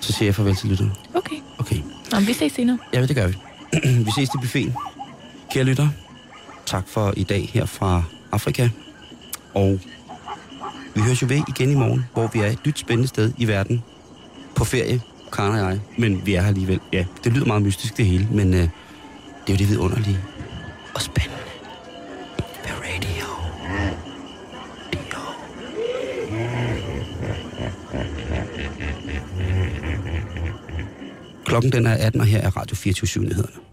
Så siger jeg farvel til lytterne. Okay. Okay. Nå, vi ses senere. Ja, det gør vi. (clears throat) vi ses til buffeten. Kære lytter, tak for i dag her fra Afrika. Og vi høres jo ved igen i morgen, hvor vi er et nyt spændende sted i verden. På ferie, Karen og jeg. Men vi er her alligevel. Ja, det lyder meget mystisk det hele, men øh, det er jo det vidunderlige. Og spændende the radio. Klokken den er 18, og her er Radio 24 nyhederne.